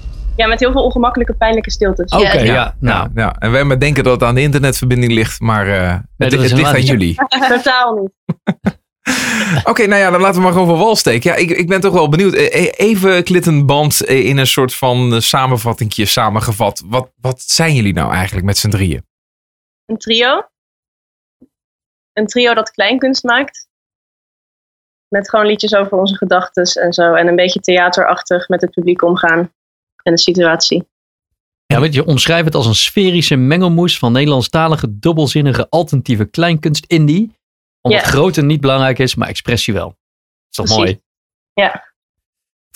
Ja. Met heel veel ongemakkelijke, pijnlijke stiltes. Oké, ja. Ja, Nou, ja. En wij maar denken dat het aan de internetverbinding ligt, maar eh, het, ligt aan jullie. Totaal niet. Oké, nou ja, dan laten we maar gewoon van wal steken. Ja, ik, ik ben toch wel benieuwd. Eh, eh, Even klittenband in een soort van samenvattingje samengevat. Wat, wat zijn jullie nou eigenlijk met z'n drieën? Een trio. Een trio dat kleinkunst maakt. Met gewoon liedjes over onze gedachten en zo. En een beetje theaterachtig met het publiek omgaan. En de situatie. Ja, weet je, omschrijf het als een sferische mengelmoes van Nederlandstalige, dubbelzinnige, alternatieve kleinkunst indie. Omdat Ja. grootte niet belangrijk is, maar expressie wel. is toch Precies. mooi?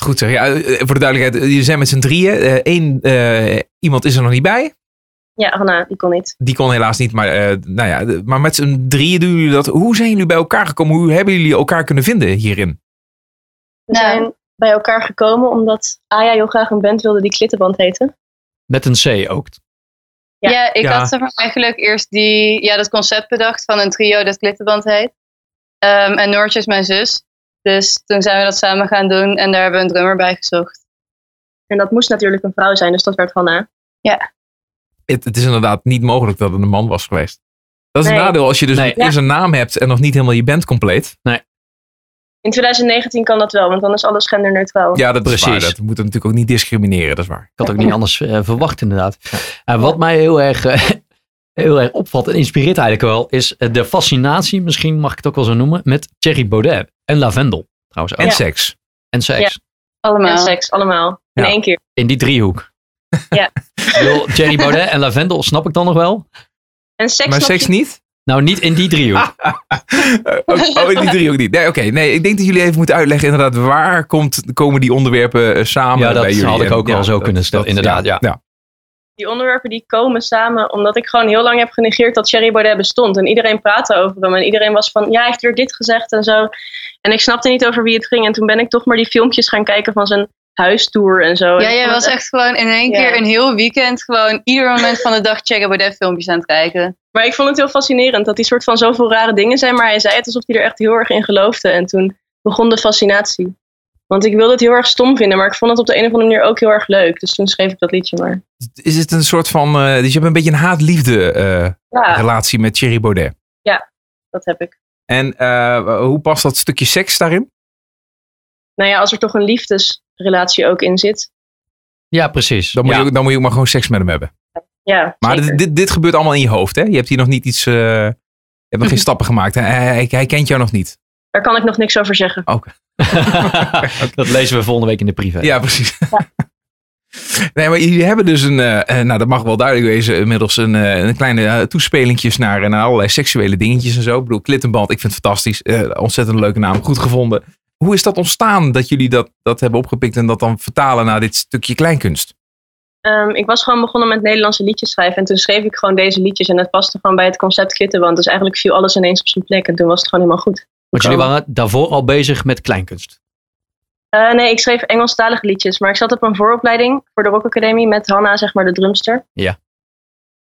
Goed zeg. Ja, eh, voor de duidelijkheid, jullie zijn met z'n drieën. Eén iemand is er nog niet bij. Ja, Hanna, die kon niet. Die kon helaas niet, maar, eh, nou ja, maar met z'n drieën doen jullie dat. Hoe zijn jullie bij elkaar gekomen? Hoe hebben jullie elkaar kunnen vinden hierin? We Nou. zijn bij elkaar gekomen omdat Aya heel graag een band wilde die Klittenband heette. Met een C ook. Ja. Ja, ik Ja. had zeg maar eigenlijk eerst die, ja, dat concept bedacht van een trio dat Glitterband heet. Ehm, en Noortje is mijn zus. Dus toen zijn we dat samen gaan doen en daar hebben we een drummer bij gezocht. En dat moest natuurlijk een vrouw zijn, dus dat werd Hanna. Het, het is inderdaad niet mogelijk dat het een man was geweest. Dat is Nee. een nadeel als je dus Nee. eerst een naam hebt en nog niet helemaal je band compleet. In 2019 kan dat wel, want dan is alles genderneutraal. Ja, dat Precies. waar. Dat moet natuurlijk ook niet discrimineren, dat is waar. Ik had ook niet anders eh, verwacht inderdaad. En wat mij heel erg, eh, heel erg opvalt en inspireert eigenlijk wel, is eh, de fascinatie, misschien mag ik het ook wel zo noemen, met Thierry Baudet en Lavendel. Trouwens ook. En En, seks. seks. Allemaal. En seks, allemaal. In Ja. één keer. In die driehoek. Ja. Thierry Baudet en Lavendel snap ik dan nog wel. En seks, Maar seks je- niet? Nou, niet in die driehoek. oh, oh, die drie ook niet. Nee, oké. Nee, ik denk dat jullie even moeten uitleggen inderdaad waar komt, komen die onderwerpen eh, samen Ja, dat bij jullie. had ik ook wel zo kunnen stellen, inderdaad, ja. Die onderwerpen die komen samen omdat ik gewoon heel lang heb genegeerd dat Thierry Baudet bestond. En iedereen praatte over hem. En iedereen was van, ja, hij heeft weer dit gezegd en zo. En ik snapte niet over wie het ging. En toen ben ik toch maar die filmpjes gaan kijken van zijn huistour en zo. Ja, jij was echt gewoon in één Ja. keer een heel weekend gewoon ieder moment van de dag Thierry Baudet filmpjes aan het kijken. Maar ik vond het heel fascinerend dat die soort van zoveel rare dingen zijn. Maar hij zei het alsof hij er echt heel erg in geloofde. En toen begon de fascinatie. Want ik wilde het heel erg stom vinden, maar ik vond het op de een of andere manier ook heel erg leuk. Dus toen schreef ik dat liedje maar. Is het een soort van, eh, dus je hebt een beetje een haat-liefde eh, Ja, relatie met Thierry Baudet. dat heb ik. En eh, hoe past dat stukje seks daarin? Nou ja, als er toch een liefdesrelatie ook in zit. Ja, precies. Dan moet, Ja. je, ook, dan moet je ook maar gewoon seks met hem hebben. Ja, Maar dit, dit, dit gebeurt allemaal in je hoofd, hè? Je hebt hier nog niet iets, eh, je hebt nog geen stappen gemaakt. Hij, hij, hij kent jou nog niet. Daar kan ik nog niks over zeggen. dat lezen we volgende week in de privé. Ja, precies. Nee, maar jullie hebben dus een, eh, eh, nou dat mag wel duidelijk wezen, inmiddels een, eh, een kleine eh, toespelinkjes naar, naar allerlei seksuele dingetjes en zo. Ik bedoel, Klittenband, ik vind het fantastisch. Eh, ontzettend leuke naam, goed gevonden. Hoe is dat ontstaan dat jullie dat, dat hebben opgepikt en dat dan vertalen naar dit stukje kleinkunst? Ehm, ik was gewoon begonnen met Nederlandse liedjes schrijven. En toen schreef ik gewoon deze liedjes. En het paste gewoon bij het concept Klittenband. Dus eigenlijk viel alles ineens op zijn plek. En toen was het gewoon helemaal goed. Want jullie waren daarvoor al bezig met kleinkunst. Eh, nee, ik schreef Engelstalige liedjes. Maar ik zat op een vooropleiding voor de Rock Academy met Hanna, zeg maar, de drumster. Ja.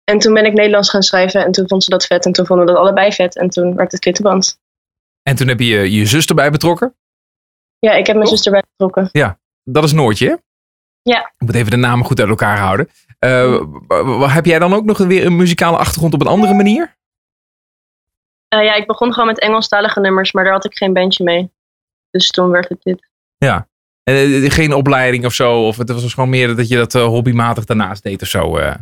En toen ben ik Nederlands gaan schrijven. En toen vond ze dat vet. En toen vonden we dat allebei vet. En toen werd het Klittenband. En toen heb je je, je zus erbij betrokken. Ja, ik heb mijn zus erbij betrokken. Dat is Noortje, hè? Ja. Ik moet even de namen goed uit elkaar houden. Eh, w- heb jij dan ook nog weer een muzikale achtergrond op een andere manier? Eh, ja, ik begon gewoon met Engelstalige nummers. Maar daar had ik geen bandje mee. Dus toen werd het dit. Eh, geen opleiding of zo? Of het was gewoon meer dat je dat eh, hobbymatig daarnaast deed of zo? eh?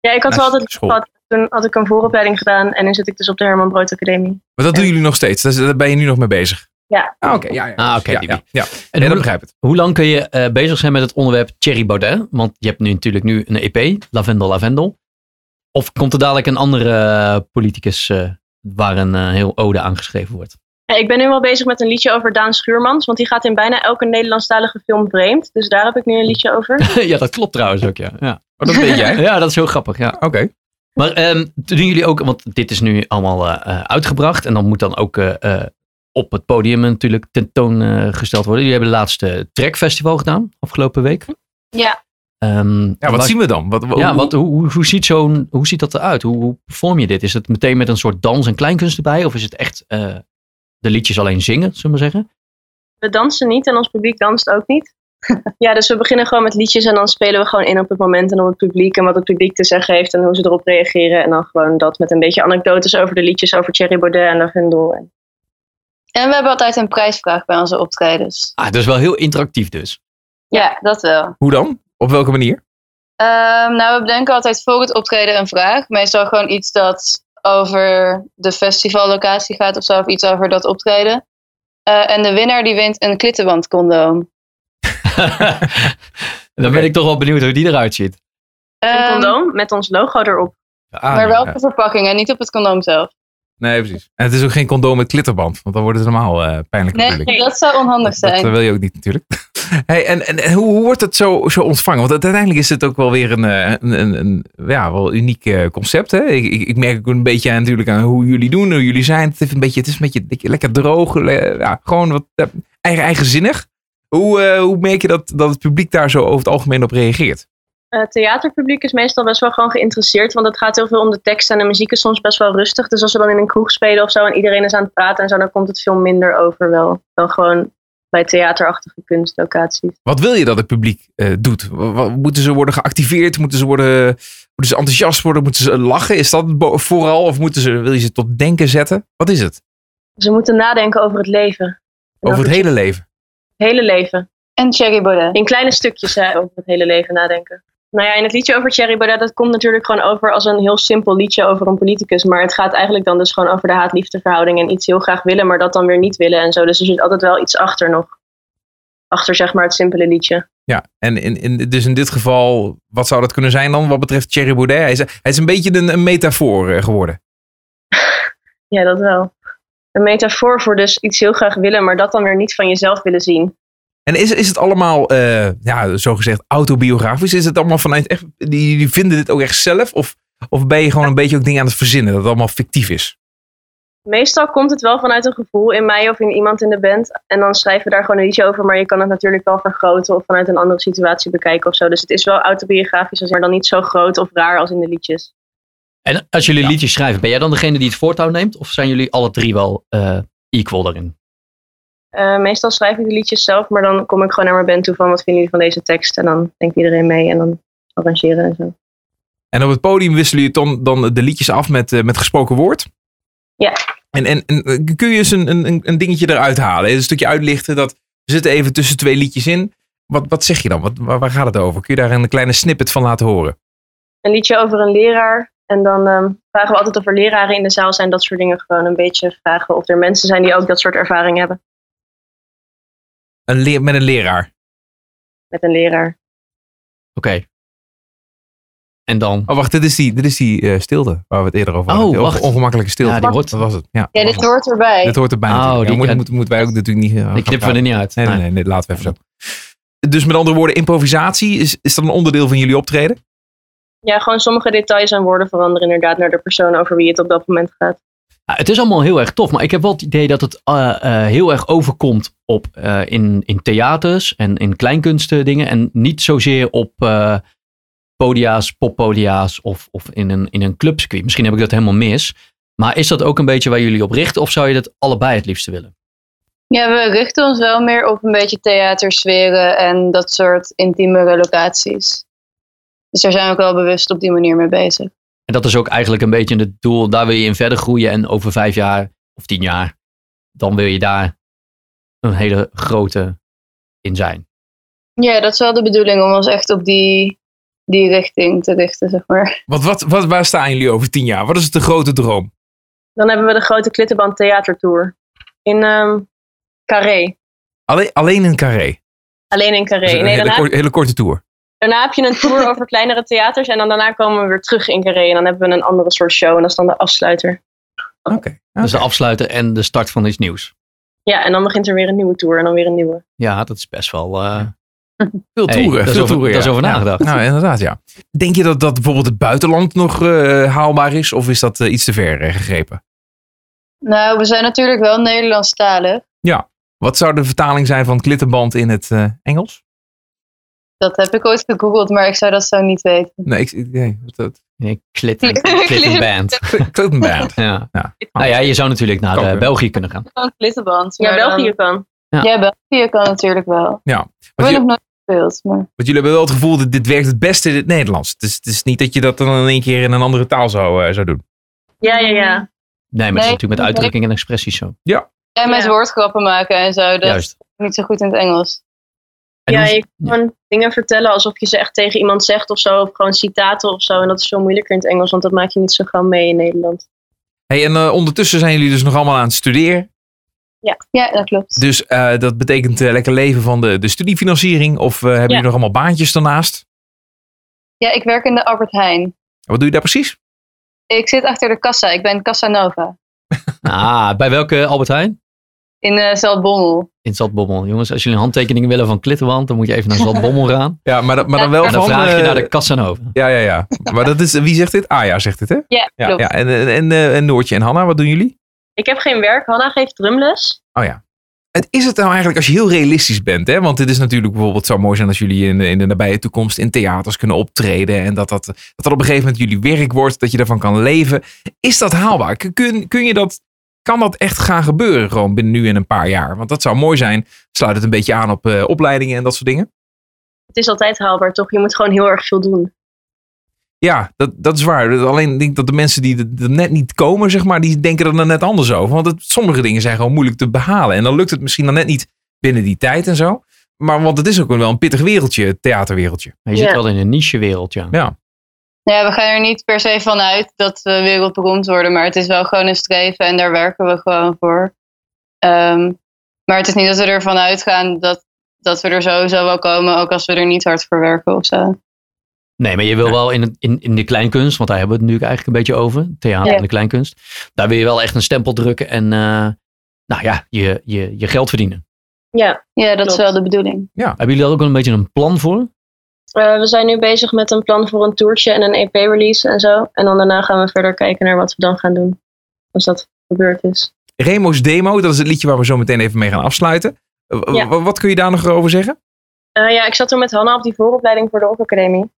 Ja, ik had wel altijd gehad. Toen had ik een vooropleiding gedaan. En nu zit ik dus op de Herman Brood Academie. Maar dat doen jullie nog steeds? Daar ben je nu nog mee bezig? Ja. Ah, oké. ja, ja. Ah, oké, ja, die- ja, ja. En hoe, begrijp ik. hoe lang kun je eh, bezig zijn met het onderwerp Thierry Baudet? Want je hebt nu natuurlijk nu een EP, Lavendel Lavendel. Of komt er dadelijk een andere eh, politicus eh, waar een eh, heel ode aan geschreven wordt? Ja, ik ben nu wel bezig met een liedje over Daan Schuurmans. Want die gaat in bijna elke Nederlandstalige film vreemd. Dus daar heb ik nu een liedje over. ja, dat klopt trouwens ook, ja. Ja, Oh, dat weet jij? ja dat is heel grappig, ja. Oké. Maar ehm, doen jullie ook, want dit is nu allemaal eh, eh, uitgebracht en dan moet dan ook eh, eh, op het podium natuurlijk tentoongesteld worden. Jullie hebben de laatste trackfestival gedaan, afgelopen week. Ja, Ehm, Ja, wat waar- zien we dan? Wat, Ja, hoe- wat, hoe, hoe, hoe ziet zo'n, hoe ziet dat eruit? Hoe, hoe perform je dit? Is het meteen met een soort dans en kleinkunst erbij? Of is het echt eh, de liedjes alleen zingen, zullen we maar zeggen? We dansen niet en ons publiek danst ook niet. ja, dus we beginnen gewoon met liedjes en dan spelen we gewoon in op het moment en op het publiek en wat het publiek te zeggen heeft en hoe ze erop reageren. En dan gewoon dat met een beetje anekdotes over de liedjes over Thierry Baudet en Lavendel. En en we hebben altijd een prijsvraag bij onze optredens. Ah, dat is wel heel interactief dus. Ja, dat wel. Hoe dan? Op welke manier? Ehm, nou, we bedenken altijd voor het optreden een vraag. Meestal gewoon iets dat over de festivallocatie gaat of zo, of iets over dat optreden. Eh, en de winnaar die wint een klittenband condoom. Dan ben ik toch wel benieuwd hoe die eruit ziet. Een Ehm, condoom met ons logo erop. Ah, maar wel op de verpakking en niet op het condoom zelf. Nee, precies. En het is ook geen condoom met klitterband, want dan wordt het normaal eh pijnlijk natuurlijk. Nee, dat zou onhandig Dat zijn. eh, wil je ook niet natuurlijk. Hey, en en, en hoe, hoe wordt het zo, zo ontvangen? Want uiteindelijk is het ook wel weer een, eh, een, een, een ja, wel uniek eh, concept. Hè? Ik, ik, ik merk ook een beetje aan, natuurlijk aan hoe jullie doen, hoe jullie zijn. Het is een beetje, het is een beetje, beetje lekker droog. le- ja, gewoon wat eigen, eigenzinnig. Hoe, hoe merk je dat, dat het publiek daar zo over het algemeen op reageert? Het Eh, theaterpubliek is meestal best wel gewoon geïnteresseerd, want het gaat heel veel om de tekst en de muziek is soms best wel rustig. Dus als we dan in een kroeg spelen of zo en iedereen is aan het praten en zo, dan komt het veel minder over wel dan gewoon bij theaterachtige kunstlocaties. Wat wil je dat het publiek eh, doet? Moeten ze worden geactiveerd? Moeten ze, worden, moeten ze enthousiast worden? Moeten ze lachen? Is dat vooral? Of moeten ze, wil je ze tot denken zetten? Wat is het? Ze moeten nadenken over het leven. En Over het hele leven. het hele leven. En Cherry Baudet. In kleine stukjes hè, over het hele leven nadenken. Nou ja, in het liedje over Thierry Baudet, dat komt natuurlijk gewoon over als een heel simpel liedje over een politicus. Maar het gaat eigenlijk dan dus gewoon over de haat-liefdeverhouding en iets heel graag willen, maar dat dan weer niet willen en zo. Dus er zit altijd wel iets achter nog. Achter zeg maar het simpele liedje. Ja, en in, in, dus in dit geval, wat zou dat kunnen zijn dan wat betreft Thierry Baudet? Hij is, hij is een beetje een, een metafoor eh, geworden. Ja, dat wel. Een metafoor voor dus iets heel graag willen, maar dat dan weer niet van jezelf willen zien. En is, is het allemaal, eh ja, zogezegd autobiografisch? Is het allemaal vanuit echt, die, die vinden dit ook echt zelf? Of, of ben je gewoon een beetje ook dingen aan het verzinnen, dat het allemaal fictief is? Meestal komt het wel vanuit een gevoel in mij of in iemand in de band. En dan schrijven we daar gewoon een liedje over. Maar je kan het natuurlijk wel vergroten of vanuit een andere situatie bekijken of zo. Dus het is wel autobiografisch, maar dan niet zo groot of raar als in de liedjes. En als jullie liedjes schrijven, ben jij dan degene die het voortouw neemt? Of zijn jullie alle drie wel eh, equal daarin? Eh, meestal schrijf ik de liedjes zelf, maar dan kom ik gewoon naar mijn band toe van wat vinden jullie van deze tekst. En dan denkt iedereen mee en dan arrangeren en zo. En op het podium wisselen jullie dan, dan de liedjes af met, eh, met gesproken woord? Ja. En, en, en eh, kun je eens een, een, een dingetje eruit halen? Een stukje uitlichten dat we zitten even tussen twee liedjes in. Wat, wat zeg je dan? Wat, waar, waar gaat het over? Kun je daar een kleine snippet van laten horen? Een liedje over een leraar. En dan ehm, vragen we altijd of er leraren in de zaal zijn. Dat soort dingen gewoon een beetje vragen of er mensen zijn die ook dat soort ervaring hebben Een leer, met een leraar. met een leraar. Oké. En dan? Oh, wacht, dit is die, dit is die eh, stilte waar we het eerder over Oh, hadden. Die wacht. Ongemakkelijke stilte. Ja, die hoort- Dat was het. Ja, Ja, dit hoort erbij. dit hoort erbij Oh, die- moeten, ja. moeten, moeten wij ook natuurlijk niet... Die knippen we er niet uit. Nee, nee, Nee. nee, nee, laten we even zo. Dus met andere woorden, improvisatie, is, is dat een onderdeel van jullie optreden? Ja, gewoon sommige details en woorden veranderen inderdaad naar de persoon over wie het op dat moment gaat. Het is allemaal heel erg tof, maar ik heb wel het idee dat het eh, eh, heel erg overkomt op, eh, in, in theaters en in kleinkunsten dingen. En niet zozeer op podia's, poppodia's of, of in, een, in een clubcircuit. Misschien heb ik dat helemaal mis. Maar is dat ook een beetje waar jullie op richten of zou je dat allebei het liefste willen? Ja, we richten ons wel meer op een beetje theatersferen en dat soort intiemere locaties. Dus daar zijn we ook wel bewust op die manier mee bezig. En dat is ook eigenlijk een beetje het doel. Daar wil je in verder groeien. En over vijf jaar of tien jaar, dan wil je daar een hele grote in zijn. Ja, dat is wel de bedoeling om ons echt op die, die richting te richten, zeg maar. Wat, wat, wat, waar staan jullie over tien jaar? Wat is de grote droom? Dan hebben we de grote Klittenband Theatertour. In ehm Carré. Alleen, alleen in Carré. Alleen in Carré. Dus een Nee, hele, daarna, kort- hele korte tour. Daarna heb je een tour over kleinere theaters. En dan daarna komen we weer terug in Carré. En dan hebben we een andere soort show. En dat is dan de afsluiter. Oké. Dus de afsluiten en de start van iets nieuws. Ja, en dan begint er weer een nieuwe tour. En dan weer een nieuwe. Ja, dat is best wel... eh, Veel Hey, toeren. daar is veel over- toeren, daar is ja. over Ja. nagedacht. Nou, inderdaad, ja. Denk je dat, dat bijvoorbeeld het buitenland nog eh, haalbaar is? Of is dat eh, iets te ver gegrepen? Nou, we zijn natuurlijk wel Nederlandstalig. Wat zou de vertaling zijn van klittenband in het eh, Engels? Dat heb ik ooit gegoogeld, maar ik zou dat zo niet weten. Nee, ik, ik- nee dat, dat, nee, klitten, klittenband. klittenband. Ja. Ja. Nou ja, je zou natuurlijk naar eh. België kunnen gaan. Klittenband. Ja, België kan. Ja. Ja, België kan natuurlijk wel. Ja. Hebben je- nog nooit gespeeld, maar... want jullie hebben wel het gevoel dat dit werkt het beste in het Nederlands. Het is, het is niet dat je dat dan in één keer in een andere taal zou, eh, zou doen. Ja, ja, ja. Nee, maar het is Nee, natuurlijk met nee. uitdrukking en expressies zo. En met Ja. woordgrappen maken en zo. Dat Juist. is niet zo goed in het Engels. En ja, je kan gewoon dingen vertellen alsof je ze echt tegen iemand zegt of zo. Of gewoon citaten of zo. En dat is veel moeilijker in het Engels. Want dat maak je niet zo gauw mee in Nederland. Hey, en eh, ondertussen zijn jullie dus nog allemaal aan het studeren. Ja, dat klopt. Dus eh, dat betekent eh, lekker leven van de, de studiefinanciering. Of eh, hebben jullie nog allemaal baantjes daarnaast? Ja, ik werk in de Albert Heijn. Wat doe je daar precies? Ik zit achter de kassa. Ik ben Cassa Nova. Ah, bij welke Albert Heijn? In eh Zaltbommel. In Zaltbommel. Jongens, als jullie een handtekening willen van Klittenwand, dan moet je even naar Zaltbommel gaan. Ja, maar, dat- maar dan wel En dan van... vraag je eh, naar de Casanova. Ja, ja, ja. Maar dat is, wie zegt dit? Ah ja, zegt dit hè? Ja, Ja. En, en, en, eh, en Noortje en Hanna, wat doen jullie? Ik heb geen werk. Hanna geeft drumles. Oh ja. Het is het nou eigenlijk als je heel realistisch bent, hè? Want dit is natuurlijk bijvoorbeeld zo mooi zijn als jullie in de, in de nabije toekomst in theaters kunnen optreden en dat dat, dat dat op een gegeven moment jullie werk wordt, dat je daarvan kan leven. Is dat haalbaar? Kun, kun je dat, kan dat echt gaan gebeuren gewoon binnen nu en een paar jaar? Want dat zou mooi zijn. Sluit het een beetje aan op eh, opleidingen en dat soort dingen. Het is altijd haalbaar, toch? Je moet gewoon heel erg veel doen. Ja, dat, dat is waar. Alleen ik denk dat de mensen die er- net niet komen, zeg maar, die denken er dan net anders over. Want het, sommige dingen zijn gewoon moeilijk te behalen. En dan lukt het misschien dan net niet binnen die tijd en zo. Maar want het is ook wel een pittig wereldje, het theaterwereldje. Maar je zit Ja. wel in een nichewereld, ja. Ja. Ja, we gaan er niet per se van uit dat we wereldberoemd worden. Maar het is wel gewoon een streven en daar werken we gewoon voor. Ehm, maar het is niet dat we ervan uitgaan dat, dat we er sowieso wel komen. Ook als we er niet hard voor werken of zo. Nee, maar je wil wel in, in, in de kleinkunst, want daar hebben we het nu eigenlijk een beetje over. Theater Ja. en de kleinkunst. Daar wil je wel echt een stempel drukken en eh, nou ja, je, je, je geld verdienen. Ja, Ja, dat is wel de bedoeling. Hebben jullie daar ook wel een beetje een plan voor? Eh, we zijn nu bezig met een plan voor een toertje en een EP-release en zo. En dan daarna gaan we verder kijken naar wat we dan gaan doen. Als dat gebeurd is. Remo's Demo, dat is het liedje waar we zo meteen even mee gaan afsluiten. Ja. Wat kun je daar nog over zeggen? Eh, ja, ik zat toen met Hanna op die vooropleiding voor de Rock Academie.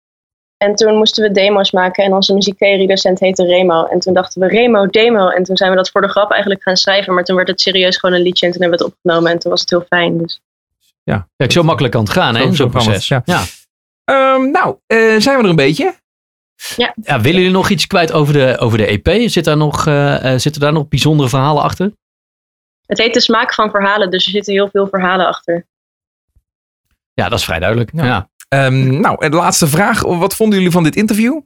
En toen moesten we demo's maken en onze muziektheorie-docent heette Remo. En toen dachten we Remo, demo. En toen zijn we dat voor de grap eigenlijk gaan schrijven. Maar toen werd het serieus gewoon een liedje en toen hebben we het opgenomen. En toen was het heel fijn. Dus. Kijk, zo makkelijk kan het gaan, hè? Zo'n proces. ja. Ehm, nou, eh, zijn we er een beetje? Ja, willen jullie nog iets kwijt over de, over de EP? Zit daar nog, eh, eh, zitten daar nog bijzondere verhalen achter? Het heet de smaak van verhalen, dus er zitten heel veel verhalen achter. Ja, dat is vrij duidelijk. Ja. Ja. Ehm, nou, en de laatste vraag. Wat vonden jullie van dit interview?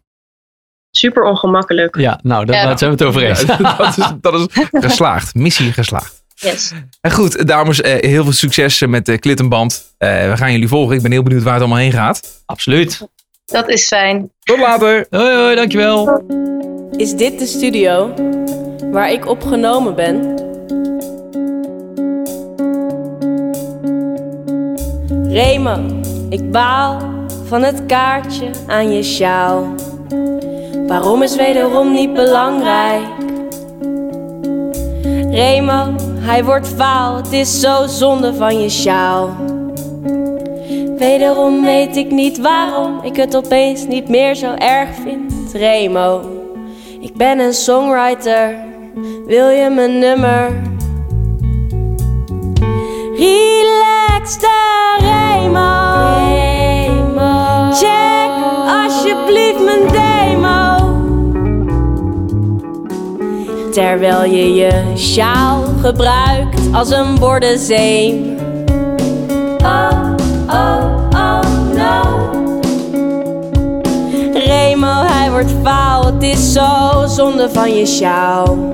Super ongemakkelijk. Ja, nou, daar Ja. zijn we het over eens. Ja, dat, is, dat is geslaagd. Missie geslaagd. Yes. En goed, dames, eh, heel veel succes eh, met de Klittenband. Eh, we gaan jullie volgen. Ik ben heel benieuwd waar het allemaal heen gaat. Absoluut. Dat is fijn. Tot later. Hoi, hoi, dankjewel. Is dit de studio waar ik opgenomen ben? Remo, ik baal van het kaartje aan je sjaal. Waarom is wederom niet belangrijk? Remo, hij wordt faal, het is zo zonde van je sjaal. Wederom weet ik niet waarom ik het opeens niet meer zo erg vind. Remo, ik ben een songwriter, wil je mijn nummer? Relax daar, Remo. Check alsjeblieft Terwijl je je sjaal gebruikt als een bordenzeem. Oh, oh, oh, no. Remo, hij wordt faal, het is zo zonde van je sjaal.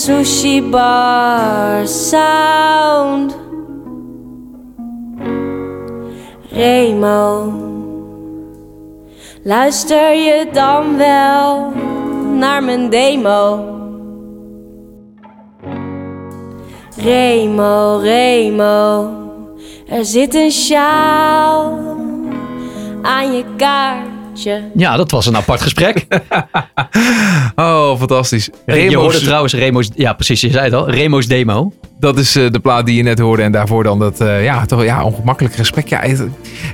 Sushi bar sound. Remo. Luister je dan wel naar mijn demo? Remo, Remo, er zit een sjaal aan je Ja, dat was een apart gesprek. Oh, fantastisch. je hoorde trouwens Remo's... Ja, precies, je zei het al. Remo's demo. Dat is eh, de plaat die je net hoorde. En daarvoor dan dat eh, ja, toch, ja, ongemakkelijk gesprek. Ja, het,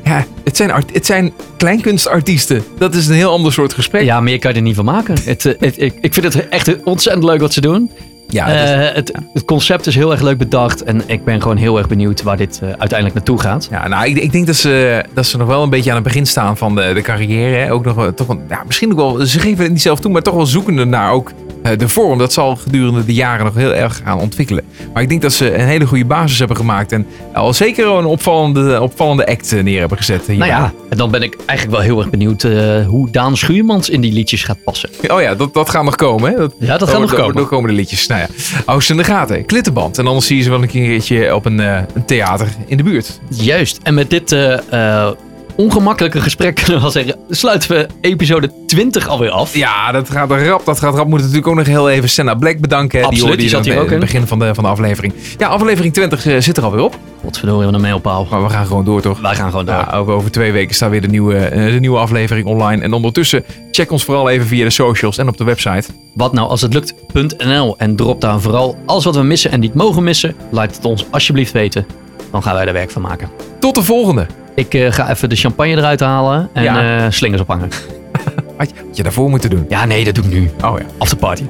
ja, het, zijn art, het zijn kleinkunstartiesten. Dat is een heel ander soort gesprek. Ja, meer kan je er niet van maken. Het, eh, het, ik, ik vind het echt ontzettend leuk wat ze doen. Ja, is- Eh, het, het concept is heel erg leuk bedacht. En ik ben gewoon heel erg benieuwd waar dit eh, uiteindelijk naartoe gaat. ja nou, ik, ik denk dat ze, dat ze nog wel een beetje aan het begin staan van de, de carrière. Hè. Ook nog toch een, ja, misschien ook wel, ze geven het niet zelf toe, maar toch wel zoekende naar ook eh, de vorm. Dat zal gedurende de jaren nog heel erg gaan ontwikkelen. Maar ik denk dat ze een hele goede basis hebben gemaakt. En al zeker een opvallende, opvallende act neer hebben gezet. Nou ja, en dan ben ik eigenlijk wel heel erg benieuwd hoe Daan Schuurmans in die liedjes gaat passen. Oh ja, dat, dat gaat nog komen. Hè? Dat, Ja, dat gaat nog komen. De komende liedjes. Nou ja, hou ze in de gaten. Klittenband. En anders zie je ze wel een keertje op een, eh, een theater in de buurt. Juist. En met dit eh, eh, ongemakkelijke gesprek kunnen we wel zeggen, sluiten we episode 20 alweer af. Ja, dat gaat rap. Dat gaat rap. Moeten natuurlijk ook nog heel even Senna Black bedanken. Absoluut, hoorde die je zat hier ook in het in. begin van de, van de aflevering. Ja, aflevering 20 eh, zit er alweer op. Potverdorie, wat een mijlpaal. Maar we gaan gewoon door, toch? Wij gaan gewoon door. Ja, over, over twee weken staat weer de nieuwe, eh, de nieuwe aflevering online. En ondertussen check ons vooral even via de socials en op de website. Wat nou als het lukt.nl en drop daar vooral alles wat we missen en niet mogen missen. Laat het ons alsjeblieft weten. Dan gaan wij er werk van maken. Tot de volgende. Ik eh, ga even de champagne eruit halen en Ja. eh, slingers ophangen. Had je, had je daarvoor moeten doen. Ja, nee, dat doe ik nu. Oh ja. After party.